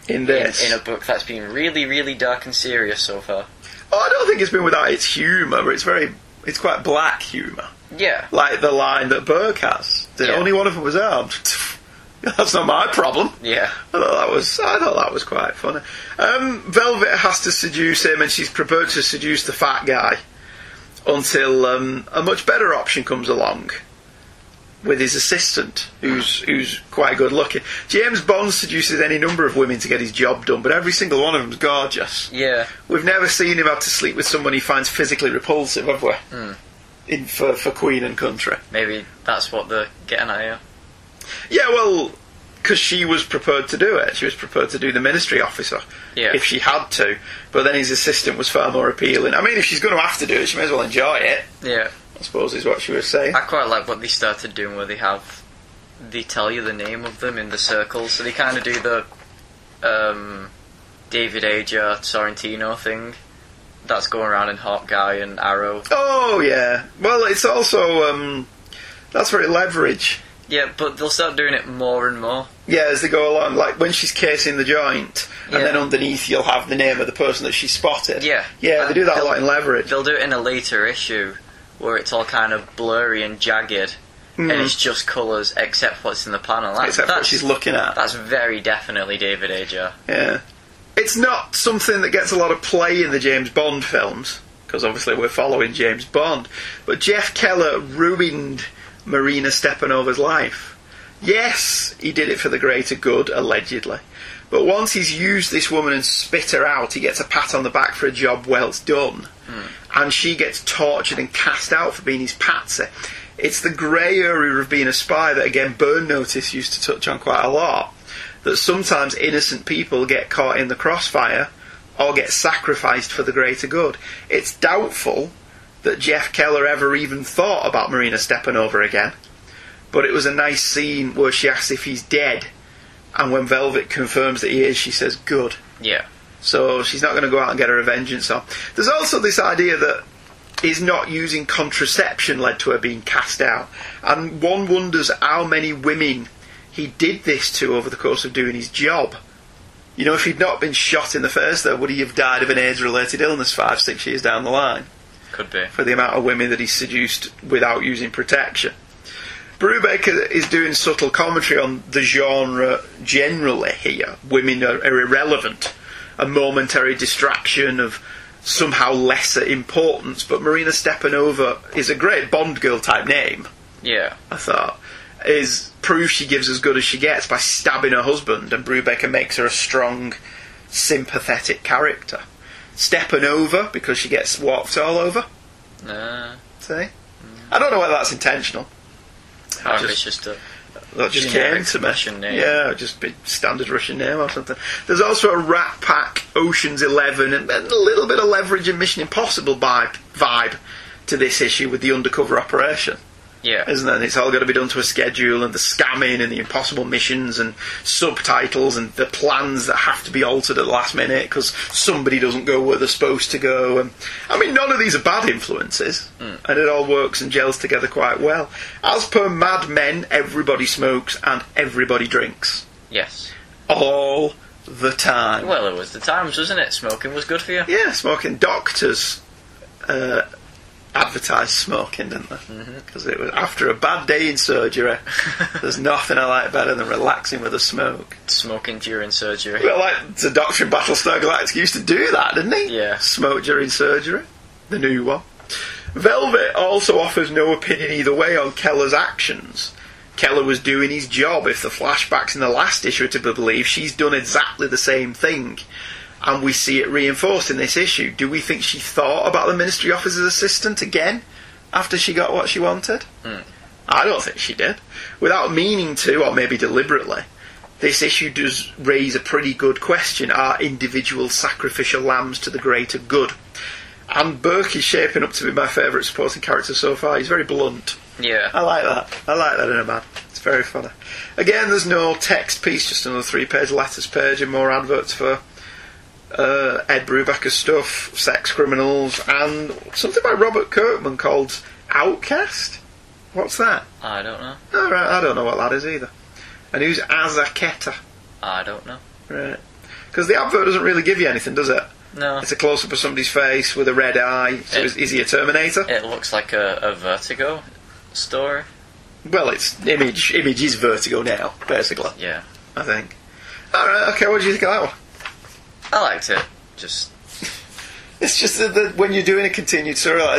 in in, this. in a book that's been really, really dark and serious so far. Oh, I don't think it's been without its humour, but it's very, it's quite black humour. Yeah, Like the line that Burke has. The Yeah. only one of them was armed. That's not my problem. yeah, I thought that was, I thought that was quite funny. Um, Velvet has to seduce him, and she's prepared to seduce the fat guy until um, a much better option comes along with his assistant, who's who's quite good looking. James Bond seduces any number of women to get his job done, but every single one of them's gorgeous. yeah. We've never seen him have to sleep with someone he finds physically repulsive, have we? Hmm. In for, for Queen and Country. Maybe that's what they're getting at here. Yeah, well, because she was prepared to do it. She was prepared to do the ministry officer Yeah. if she had to. But then his assistant was far more appealing. I mean, if she's going to have to do it, she may as well enjoy it. Yeah, I suppose is what she was saying. I quite like what they started doing where they have they tell you the name of them in the circles, so they kind of do the um, David Aja Sorrentino thing that's going around in Hawkeye and Arrow. Oh yeah. Well, it's also um, that's very leverage. Yeah, but they'll start doing it more and more. Yeah, as they go along, like when she's casing the joint, and Yeah. then underneath you'll have the name of the person that she spotted. Yeah. yeah, they do that a lot in leverage. They'll do it in a later issue where it's all kind of blurry and jagged, and it's just colours except what's in the panel. That, Mm. Except what she's looking at. That's very definitely David Aja. Yeah. It's not something that gets a lot of play in the James Bond films, because obviously we're following James Bond. But Jeff Keller ruined Marina Stepanova's life. Yes, he did it for the greater good, allegedly. But once he's used this woman and spit her out, he gets a pat on the back for a job well done. And she gets tortured and cast out for being his patsy. It's the grey area of being a spy that, again, Burn Notice used to touch on quite a lot that sometimes innocent people get caught in the crossfire or get sacrificed for the greater good. It's doubtful that Jeff Keller ever even thought about Marina Stepanova again, but it was a nice scene where she asks if he's dead, and when Velvet confirms that he is, she says, Good. Yeah. So she's not going to go out and get her vengeance on. There's also this idea that his not using contraception led to her being cast out. And one wonders how many women he did this to over the course of doing his job. You know, if he'd not been shot in the first, though, would he have died of an AIDS related illness five, six years down the line? Could be. For the amount of women that he seduced without using protection. Brubaker is doing subtle commentary on the genre generally here. Women are, are irrelevant, a momentary distraction of somehow lesser importance. But Marina Stepanova is a great Bond girl type name. Yeah. I thought is proof she gives as good as she gets by stabbing her husband, and Brubaker makes her a strong, sympathetic character. Stepanova because she gets walked all over. Nah. See, I don't know whether that's intentional. If just- it's just a. That just came to me. Russian name. Yeah, just be standard Russian name or something. There's also a Rat Pack, Ocean's Eleven, and a little bit of leverage and Mission Impossible vibe, vibe to this issue with the undercover operation. Yeah. isn't it? And it's all got to be done to a schedule, and the scamming, and the impossible missions, and subtitles, and the plans that have to be altered at the last minute because somebody doesn't go where they're supposed to go. And I mean, none of these are bad influences, and it all works and gels together quite well. As per Mad Men, everybody smokes and everybody drinks Yes. all the time. Well, it was the times, wasn't it? Smoking was good for you. Yeah, smoking. Doctors uh, advertised smoking, didn't they? Mm-hmm. Because it was after a bad day in surgery. there's nothing I like better than relaxing with a smoke. Smoking during surgery. Well, like the doctor in Battlestar Galactica used to do that, didn't he? Yeah. Smoke during surgery. The new one. Velvet also offers no opinion either way on Keller's actions. Keller was doing his job. If the flashbacks in the last issue are to be believed, she's done exactly the same thing. And we see it reinforced in this issue. Do we think she thought about the ministry officer's assistant again after she got what she wanted? Hmm. I don't think she did. Without meaning to, or maybe deliberately, this issue does raise a pretty good question. Are individual sacrificial lambs to the greater good? And Burke is shaping up to be my favourite supporting character so far. He's very blunt. Yeah. I like that. I like that in a man. It's very funny. Again, there's no text piece, just another three page letters page and more adverts for uh, Ed Brubaker's stuff, Sex Criminals, and something by Robert Kirkman called Outcast? What's that? I don't know. Alright, I don't know what that is either. And who's Azaketa? I don't know. Right. Because the advert doesn't really give you anything, does it? No. It's a close up of somebody's face with a red eye. So It- is, is he a Terminator? It looks like a, a Vertigo story. Well, it's image. Image is Vertigo now, basically. Yeah. I think. All right. Okay. What do you think of that one? I liked it. Just It's just that, that when you're doing a continued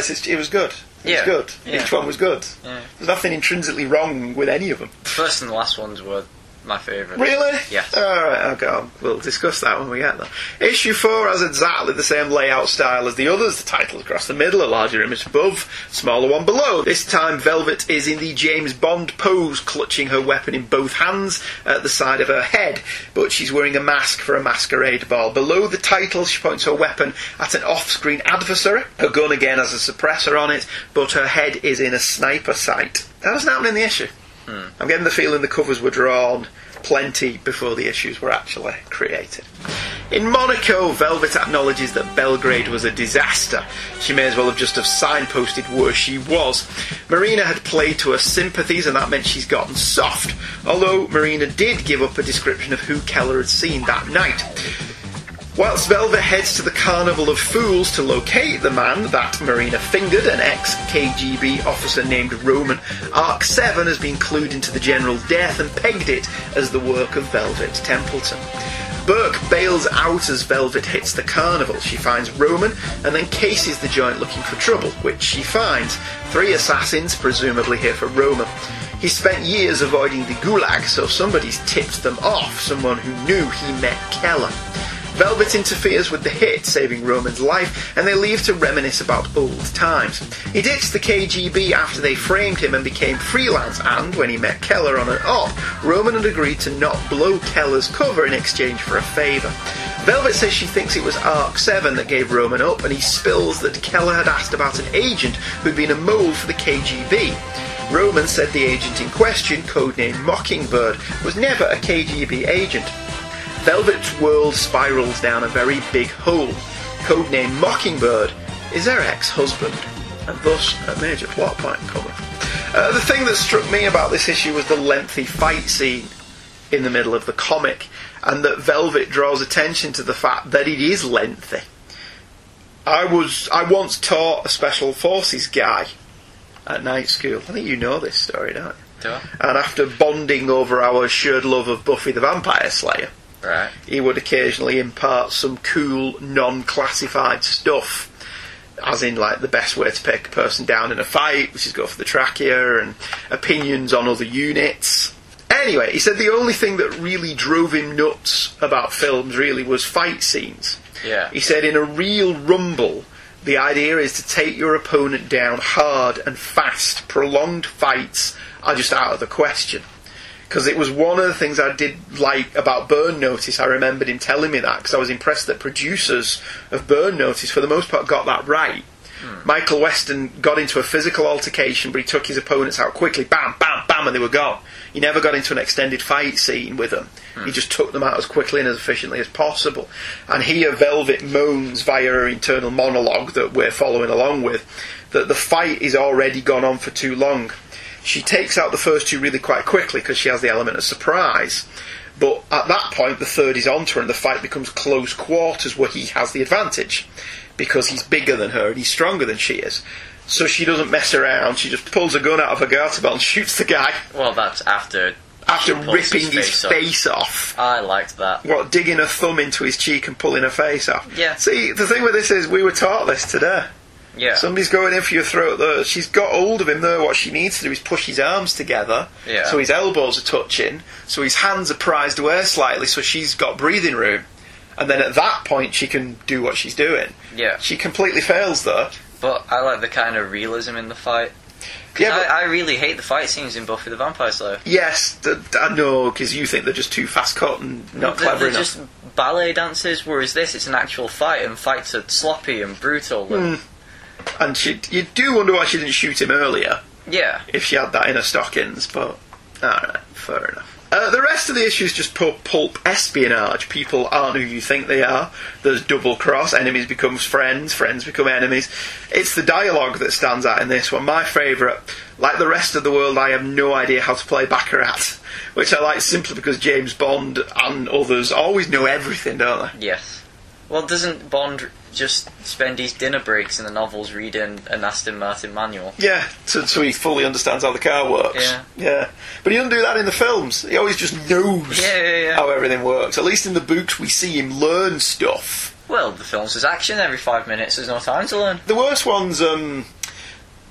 it's, it was good. It Yeah. was good. Yeah. Each one was good. Yeah. There's nothing intrinsically wrong with any of them. the first and the last ones were my favourite. Really? Yes. All right. Okay. We'll discuss that when we get there. Issue four has exactly the same layout style as the others. The title across the middle, a larger image above, smaller one below. This time, Velvet is in the James Bond pose, clutching her weapon in both hands at the side of her head. But she's wearing a mask for a masquerade ball. Below the title, she points her weapon at an off-screen adversary. Her gun again has a suppressor on it, but her head is in a sniper sight. That doesn't happen in the issue. I'm getting the feeling the covers were drawn plenty before the issues were actually created. In Monaco, Velvet acknowledges that Belgrade was a disaster. She may as well have just have signposted where she was. Marina had played to her sympathies and that meant she's gotten soft, although Marina did give up a description of who Keller had seen that night. Whilst Velvet heads to the Carnival of Fools to locate the man that Marina fingered, an ex KGB officer named Roman, Arc 7 has been clued into the general death and pegged it as the work of Velvet Templeton. Burke bails out as Velvet hits the carnival. She finds Roman and then cases the joint looking for trouble, which she finds. Three assassins, presumably here for Roman. He spent years avoiding the gulag, so somebody's tipped them off, someone who knew he met Keller. Velvet interferes with the hit, saving Roman's life, and they leave to reminisce about old times. He ditched the KGB after they framed him and became freelance, and when he met Keller on an op, Roman had agreed to not blow Keller's cover in exchange for a favour. Velvet says she thinks it was Arc 7 that gave Roman up, and he spills that Keller had asked about an agent who'd been a mole for the KGB. Roman said the agent in question, codenamed Mockingbird, was never a KGB agent. Velvet's world spirals down a very big hole. Codename Mockingbird is her ex-husband, and thus a major plot point coming. Uh, the thing that struck me about this issue was the lengthy fight scene in the middle of the comic, and that Velvet draws attention to the fact that it is lengthy. I was I once taught a special forces guy at night school. I think you know this story, don't you? Do I? And after bonding over our shared love of Buffy the Vampire Slayer, Right. he would occasionally impart some cool, non-classified stuff. As in, like, the best way to take a person down in a fight, which is go for the trachea, and opinions on other units. Anyway, he said the only thing that really drove him nuts about films, really, was fight scenes. Yeah. He said, in a real rumble, the idea is to take your opponent down hard and fast. Prolonged fights are just out of the question. Because it was one of the things I did like about Burn Notice. I remembered him telling me that because I was impressed that producers of Burn Notice, for the most part, got that right. Hmm. Michael Weston got into a physical altercation, but he took his opponents out quickly. Bam, bam, bam, and they were gone. He never got into an extended fight scene with them. He hmm. just took them out as quickly and as efficiently as possible. And here, Velvet moans via her internal monologue that we're following along with that the fight is already gone on for too long. She takes out the first two really quite quickly because she has the element of surprise. But at that point, the third is onto her, and the fight becomes close quarters where he has the advantage because he's bigger than her and he's stronger than she is. So she doesn't mess around. She just pulls a gun out of her garter belt and shoots the guy Well, that's after. after ripping his face off. face off. I liked that. What, digging her thumb into his cheek and pulling her face off? Yeah. See, the thing with this is, we were taught this today. Yeah. Somebody's going in for your throat there. She's got hold of him there. What she needs to do is push his arms together. Yeah. So his elbows are touching. So his hands are prized away slightly so she's got breathing room. And then at that point she can do what she's doing. Yeah. She completely fails there. But I like the kind of realism in the fight. Yeah, but- I, I really hate the fight scenes in Buffy the Vampire Slayer. Yes, th- I know, because you think they're just too fast cut and not They're- clever they're enough. just ballet dances, whereas this it's an actual fight, and fights are sloppy and brutal. And, hmm. And she, you do wonder why she didn't shoot him earlier. Yeah, if she had that in her stockings, but alright, fair enough. Uh, the rest of the issue is just pu- pulp espionage. People aren't who you think they are. There's double cross. Enemies become friends. Friends become enemies. It's the dialogue that stands out in this one. My favourite. Like the rest of the world, I have no idea how to play Baccarat, which I like simply because James Bond and others always know everything, don't they? yes. Well, doesn't Bond just spend his dinner breaks in the novels reading an Aston Martin manual? Yeah, so, so he fully understands how the car works. Yeah. yeah. But he doesn't do that in the films. He always just knows Yeah, yeah, yeah. how everything works. At least in the books, we see him learn stuff. Well, the films is action every five minutes. There's no time to learn. The worst one's um,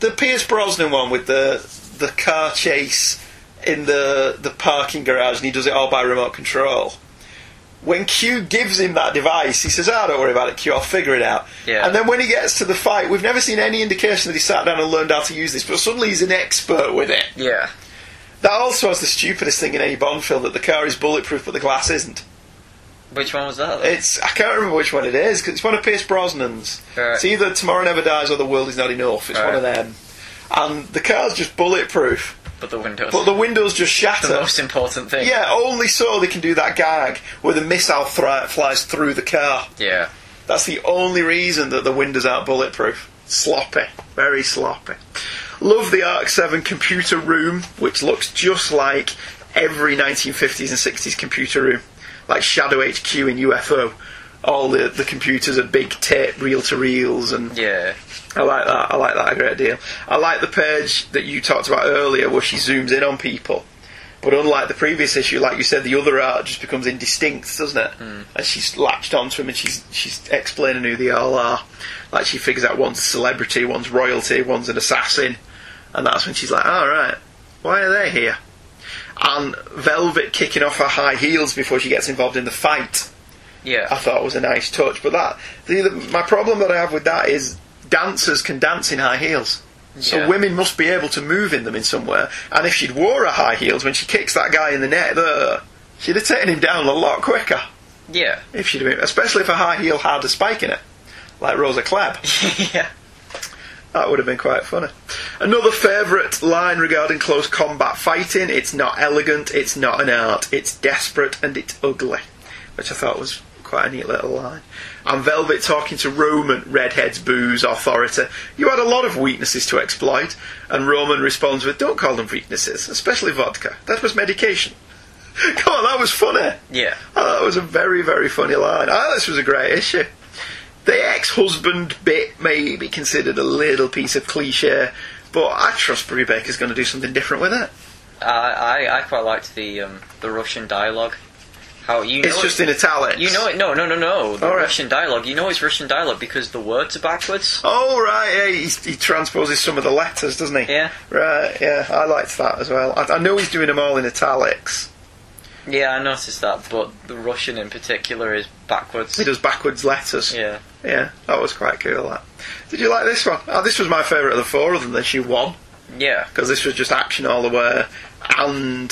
the Pierce Brosnan one with the the car chase in the the parking garage, and he does it all by remote control. When Q gives him that device, he says, "Ah, don't worry about it, Q. I'll figure it out." Yeah. And then when he gets to the fight, we've never seen any indication that he sat down and learned how to use this, but suddenly he's an expert with it. Yeah. That also was the stupidest thing in any Bond film that the car is bulletproof, but the glass isn't. Which one was that? It's I can't remember which one it is 'cause it's one of Pierce Brosnan's. Right. It's either Tomorrow Never Dies or The World Is Not Enough. It's one of them, and the car's just bulletproof, but the windows. but the windows just shatter. the most important thing. yeah, only so they can do that gag where the missile thri- flies through the car. Yeah. That's the only reason that the windows aren't bulletproof. Sloppy, very sloppy. Love the Arc 7 computer room, which looks just like every 1950s and 60s computer room, like Shadow HQ in UFO. All the, the computers are big tape reel to reels, and Yeah. I like that. I like that a great deal. I like the page that you talked about earlier, where she zooms in on people. But unlike the previous issue, like you said, the other art just becomes indistinct, doesn't it? Hmm. And she's latched onto him, and she's she's explaining who they all are. Like she figures out one's a celebrity, one's royalty, one's an assassin, and that's when she's like, "All right, why are they here?" And Velvet kicking off her high heels before she gets involved in the fight. I Yeah. thought was a nice touch. But that the, the, my problem that I have with that is dancers can dance in high heels. So Yeah. women must be able to move in them in somewhere. And if she'd wore her high heels when she kicks that guy in the neck there, she'd have taken him down a lot quicker. Yeah. If she'd been, especially if a high heel had a spike in it, like Rosa Klebb. yeah. That would have been quite funny. Another favourite line regarding close combat fighting it's not elegant, it's not an art, it's desperate and it's ugly. Which I thought was quite a neat little line. And Velvet talking to Roman, Redhead's booze, authority. You had a lot of weaknesses to exploit. And Roman responds with, Don't call them weaknesses, especially vodka. That was medication. Come on, that was funny. Yeah. Oh, that was a very, very funny line. I thought this was a great issue. The ex-husband bit may be considered a little piece of cliche, but I trust Brubaker's going to do something different with it. I, I I quite liked the um, the Russian dialogue. How you It's just it, in italics. you know it? No, no, no, no. The All right. Russian dialogue. You know it's Russian dialogue because the words are backwards. Oh right, yeah, he, he transposes some of the letters, doesn't he? Yeah. Right, yeah, I liked that as well. I, I know he's doing them all in italics. Yeah, I noticed that, but the Russian in particular is backwards. He does backwards letters. Yeah. Yeah, that was quite cool. That. Did you like this one? Oh, this was my favourite of the four, other than issue one, Yeah. because this was just action all the way, and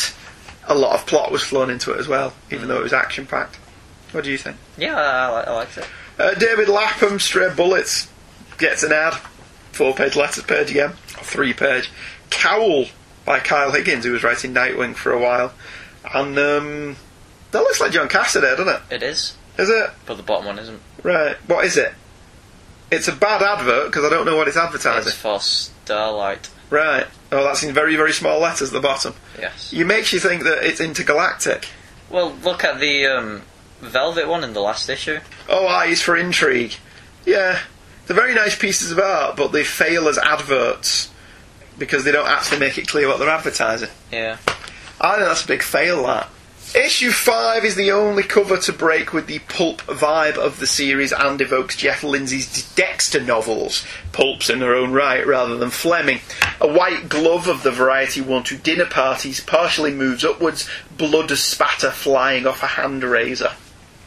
a lot of plot was flown into it as well, even though it was action packed. What do you think? Yeah, I, I, liked it. Uh, David Lapham, Stray Bullets, gets an ad. Four page letters page again. Three page. Cowl by Kyle Higgins, who was writing Nightwing for a while. And um, that looks like John Cassaday, doesn't it? It is, Is it? but the bottom one isn't. Right. What is it? It's a bad advert because I don't know what it's advertising. It's for Starlight. Right. Oh, that's in very, very small letters at the bottom. Yes. You makes you think that it's intergalactic. Well, look at the um, Velvet one in the last issue. Oh, eyes for intrigue. Yeah. They're very nice pieces of art, but they fail as adverts because they don't actually make it clear what they're advertising. Yeah. I think that's a big fail, that. Issue 5 is the only cover to break with the pulp vibe of the series and evokes Jeff Lindsay's Dexter novels, pulps in their own right rather than Fleming. A white glove of the variety worn to dinner parties partially moves upwards, blood spatter flying off a hand razor.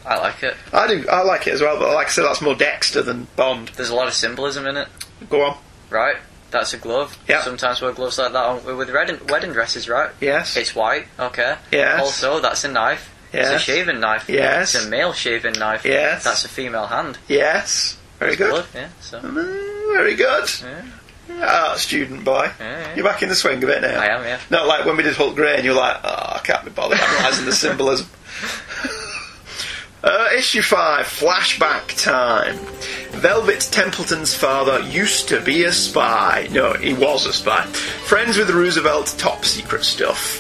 I like it. I do, I like it as well, but like I said, that's more Dexter than Bond. There's a lot of symbolism in it, Go on. right? That's a glove. Yeah. Sometimes wear gloves like that on, with wedding, wedding dresses, right? Yes. It's white, okay. Yes. Also, that's a knife. It's a shaving knife. Yes. It's a male shaving knife. Yes. That's a female hand. Yes. Very It's good. blood, yeah. So Mm, very good. Yeah. Ah, student boy. Yeah, yeah. You're back in the swing of it now. I am, yeah. Not like when we did Hulk Grey and you were like, oh, I can't be bothered analysing the symbolism. Uh, issue 5, Flashback Time. Velvet Templeton's father used to be a spy. No, he was a spy. Friends with Roosevelt's top secret stuff.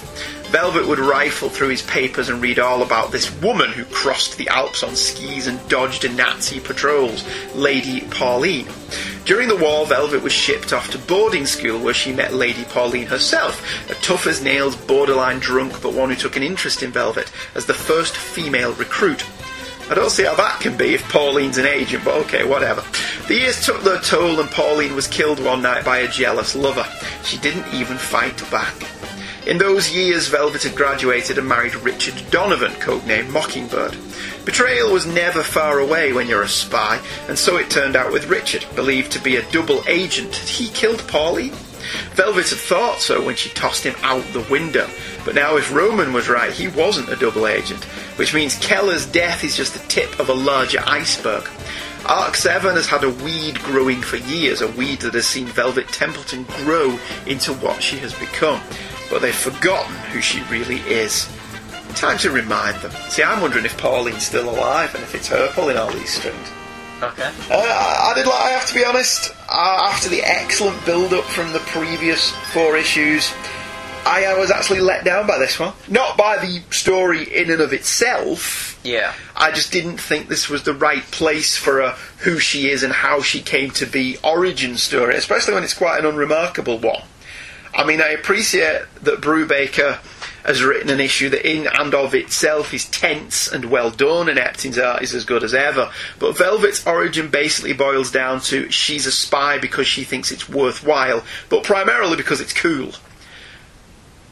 Velvet would rifle through his papers and read all about this woman who crossed the Alps on skis and dodged a Nazi patrols, Lady Pauline. During the war, Velvet was shipped off to boarding school where she met Lady Pauline herself, a tough as nails, borderline drunk, but one who took an interest in Velvet as the first female recruit. I don't see how that can be if Pauline's an agent, but okay, whatever. The years took their toll and Pauline was killed one night by a jealous lover. She didn't even fight back. In those years, Velvet had graduated and married Richard Donovan, codenamed Mockingbird. Betrayal was never far away when you're a spy, and so it turned out with Richard, believed to be a double agent. He killed Pauline? Velvet had thought so when she tossed him out the window, but now if Roman was right, he wasn't a double agent, which means Keller's death is just the tip of a larger iceberg. Arc 7 has had a weed growing for years, a weed that has seen Velvet Templeton grow into what she has become, but they've forgotten who she really is. Time to remind them. See, I'm wondering if Pauline's still alive and if it's her pulling all these strings. Okay. Uh, I did. Like, I have to be honest. Uh, after the excellent build-up from the previous four issues, I, I was actually let down by this one. Not by the story in and of itself. Yeah. I just didn't think this was the right place for a who she is and how she came to be origin story, especially when it's quite an unremarkable one. I mean, I appreciate that Brubaker has written an issue that in and of itself is tense and well done, and Epting's art is as good as ever. But Velvet's origin basically boils down to she's a spy because she thinks it's worthwhile, but primarily because it's cool.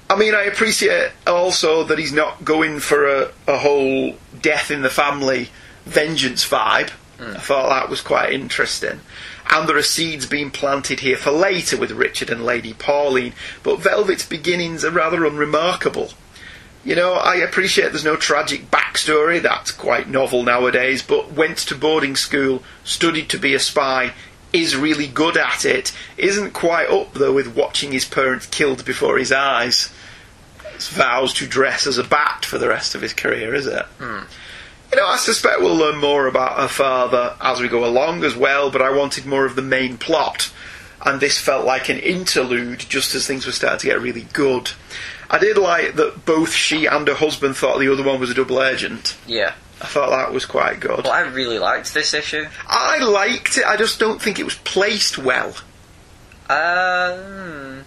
I mean, I appreciate also that he's not going for a, a whole death in the family vengeance vibe. Mm. I thought that was quite interesting. And there are seeds being planted here for later with Richard and Lady Pauline, but Velvet's beginnings are rather unremarkable. You know, I appreciate there's no tragic backstory, that's quite novel nowadays, but went to boarding school, studied to be a spy, is really good at it, isn't quite up though with watching his parents killed before his eyes. Vows to dress as a bat for the rest of his career, is it? Hmm. You know, I suspect we'll learn more about her father as we go along as well, but I wanted more of the main plot. And this felt like an interlude just as things were starting to get really good. I did like that both she and her husband thought the other one was a double agent. Yeah. I thought that was quite good. Well, I really liked this issue. I liked it, I just don't think it was placed well. Hmm,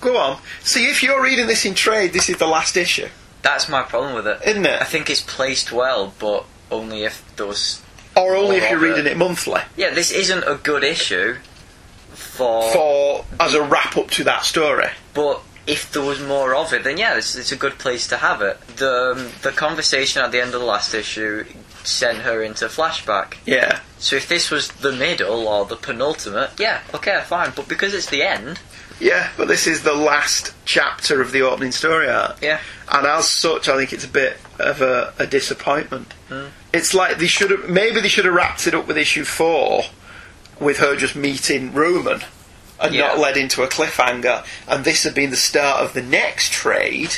Go on. See, if you're reading this in trade, this is the last issue, that's my problem with it. isn't it? I think it's placed well, but only if those. Or only if you're reading it monthly. Yeah, this isn't a good issue for. For as a wrap up to that story. But if there was more of it, then yeah, it's, it's a good place to have it. The um, the conversation at the end of the last issue sent her into flashback. Yeah. So if this was the middle or the penultimate, yeah, okay, fine. But because it's the end, Yeah, but this is the last chapter of the opening story arc. yeah, and as such, I think it's a bit of a, a disappointment. Hmm. It's like they should have maybe they should have wrapped it up with issue four, with her just meeting Roman, and Yeah. not led into a cliffhanger, and this had been the start of the next trade.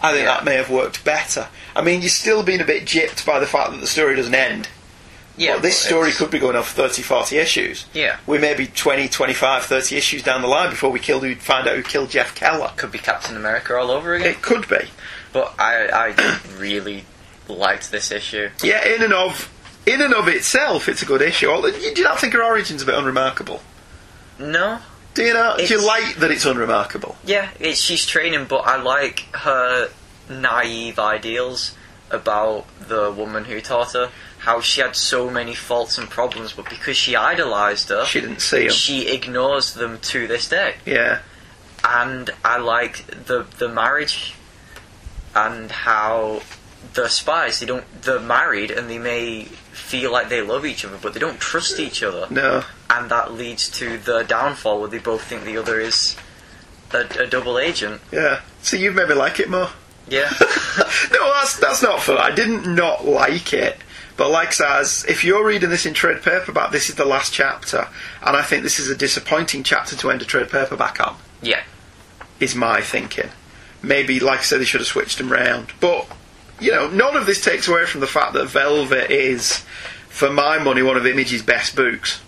I think Yeah. that may have worked better. I mean, you're still being a bit gypped by the fact that the story doesn't end. Yeah. Well, this story could be going for 30, 40 issues. Yeah. We may be 20, 25, 30 issues down the line before we kill who find out who killed Jeff Keller. could be Captain America all over again. It could be. But I I really liked this issue. Yeah, in and of in and of itself, it's a good issue. Although, you do not think her origin's a bit unremarkable? No, Do you know? Do you like that it's unremarkable? yeah, it's, she's training, but I like her naive ideals about the woman who taught her. How she had so many faults and problems, but because she idolised her, She didn't see him. she ignores them to this day. Yeah, and I like the the marriage and how the spies they don't they're married and they may feel like they love each other but they don't trust each other no, and that leads to the downfall where they both think the other is a, a double agent yeah. So you've made me like it more. yeah no, that's that's not fair. I didn't not like it, but like says, if you're reading this in trade paperback, this is the last chapter, and I think this is a disappointing chapter to end a trade paperback on. yeah is my thinking. Maybe, like I said, they should have switched them round. But, you know, none of this takes away from the fact that Velvet is, for my money, one of Image's best books.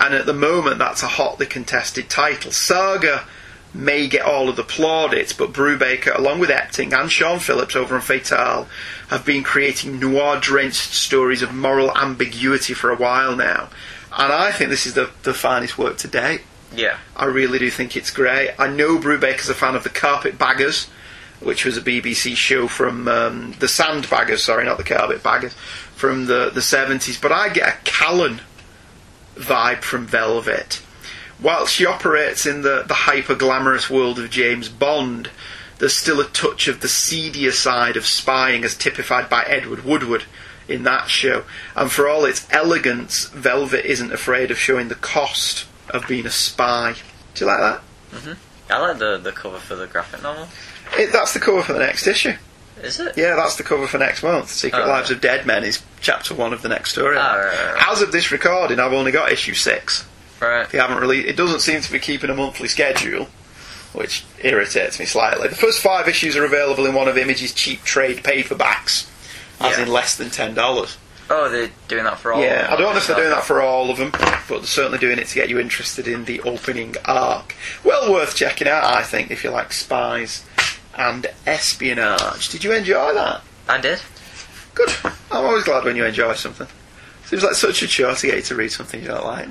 And at the moment, that's a hotly contested title. Saga may get all of the plaudits, but Brubaker, along with Epting and Sean Phillips over on Fatale, have been creating noir drenched stories of moral ambiguity for a while now. And I think this is the, the finest work to date. yeah I really do think it's great. I know Brubaker's a fan of the Carpet Baggers, which was a BBC show from um, the Sandbaggers, sorry, not the Carpet Baggers, from the, the 70s. But I get a Callan vibe from Velvet. While she operates in the, the hyper glamorous world of James Bond, there's still a touch of the seedier side of spying as typified by Edward Woodward in that show. And for all its elegance, Velvet isn't afraid of showing the cost of being a spy. Do you like that? hmm I like the the cover for the graphic novel It, that's the cover for the next issue. is it Yeah, that's the cover for next month. Secret Oh. Lives of Dead Men is chapter one of the next story. Right, right, right. As of this recording, I've only got issue six. Right They haven't really. It doesn't seem to be keeping a monthly schedule, which irritates me slightly. The first five issues are available in one of Image's cheap trade paperbacks, as Yeah. in less than ten dollars. oh they're doing that for all Yeah, I don't know if they're doing that for all of them, but they're certainly doing it to get you interested in the opening arc. Well worth checking out, I think, if you like spies and espionage. Did you enjoy that? I did Good. I'm always glad when you enjoy something. Seems like such a chore to get you to read something you don't like.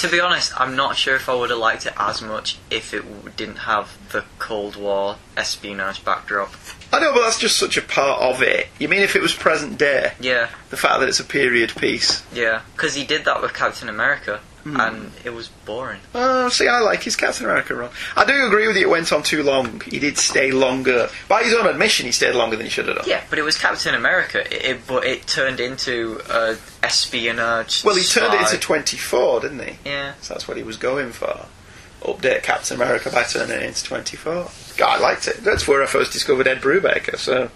To be honest, I'm not sure if I would have liked it as much if it w- didn't have the Cold War espionage backdrop. I know, but that's just such a part of it. You mean if it was present day? Yeah, The fact that it's a period piece. yeah. Because he did that with Captain America, Hmm. and it was boring. Oh, see, I like his Captain America run. I do agree with you, it went on too long. He did stay longer. By his own admission, he stayed longer than he should have done. Yeah, but it was Captain America. It, it, but it turned into a espionage. Well, he turned it into 24, didn't he? Yeah, So that's what he was going for. Update Captain America by turning it into 24. God, I liked it. That's where I first discovered Ed Brubaker, so.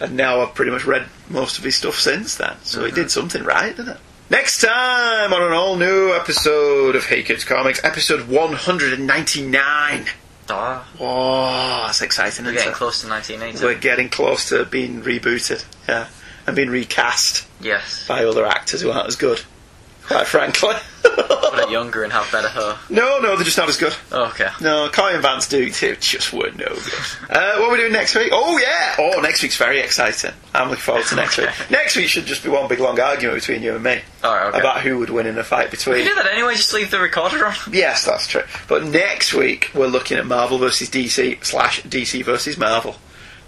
And now I've pretty much read most of his stuff since then, so he did something right, didn't it? Next time on an all new episode of Hey Kids Comics, episode 199. ah, Oh, that's exciting, we're getting it? close to 1980. We're getting close to being rebooted, yeah, and being recast yes. by other actors who aren't as good, quite frankly. but are younger and have better hair. No, no, they're just not as good. Oh, okay. No, Kai and Vance do too. Just were no good. Uh, what are we doing next week? Oh yeah! Oh, next week's very exciting. I'm looking forward to next Okay. week. Next week should just be one big long argument between you and me okay. about who would win in a fight We between. do that anyway, just leave the recorder on. Yes, that's true. But next week we're looking at Marvel versus DC slash DC versus Marvel,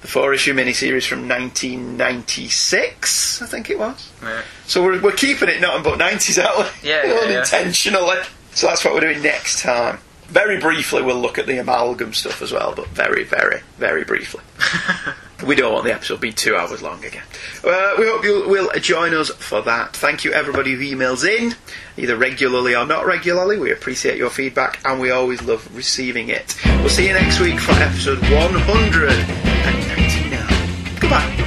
the four issue miniseries from 1996, I think it was. Yeah. So we're, we're keeping it nothing but 90s, aren't we? Yeah, yeah, yeah. Unintentionally. So that's what we're doing next time. Very briefly, we'll look at the amalgam stuff as well, but very, very, very briefly. we don't want the episode to be two hours long again. Uh, we hope you will join us for that. Thank you, everybody who emails in, either regularly or not regularly. We appreciate your feedback and we always love receiving it. We'll see you next week for episode 199. Goodbye.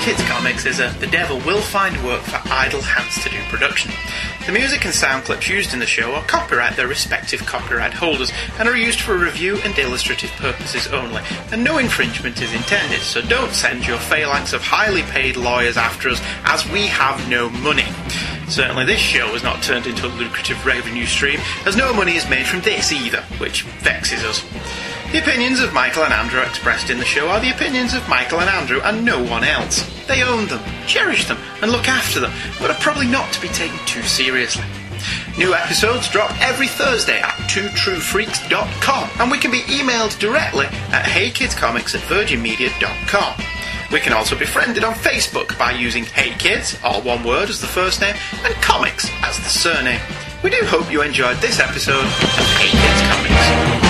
Kids Comics is a The Devil Will Find Work for Idle Hands to Do production. The music and sound clips used in the show are copyright their respective copyright holders and are used for review and illustrative purposes only, and no infringement is intended, so don't send your phalanx of highly paid lawyers after us as we have no money. Certainly this show has not turned into a lucrative revenue stream, as no money is made from this either, which vexes us. The opinions of Michael and Andrew expressed in the show are the opinions of Michael and Andrew and no one else. They own them, cherish them, and look after them, but are probably not to be taken too seriously. New episodes drop every Thursday at twotruefreaks.com, and we can be emailed directly at heykidscomics at virginmedia.com. We can also be friended on Facebook by using Hey Kids, all one word as the first name, and Comics as the surname. We do hope you enjoyed this episode of Hey Kids Comics.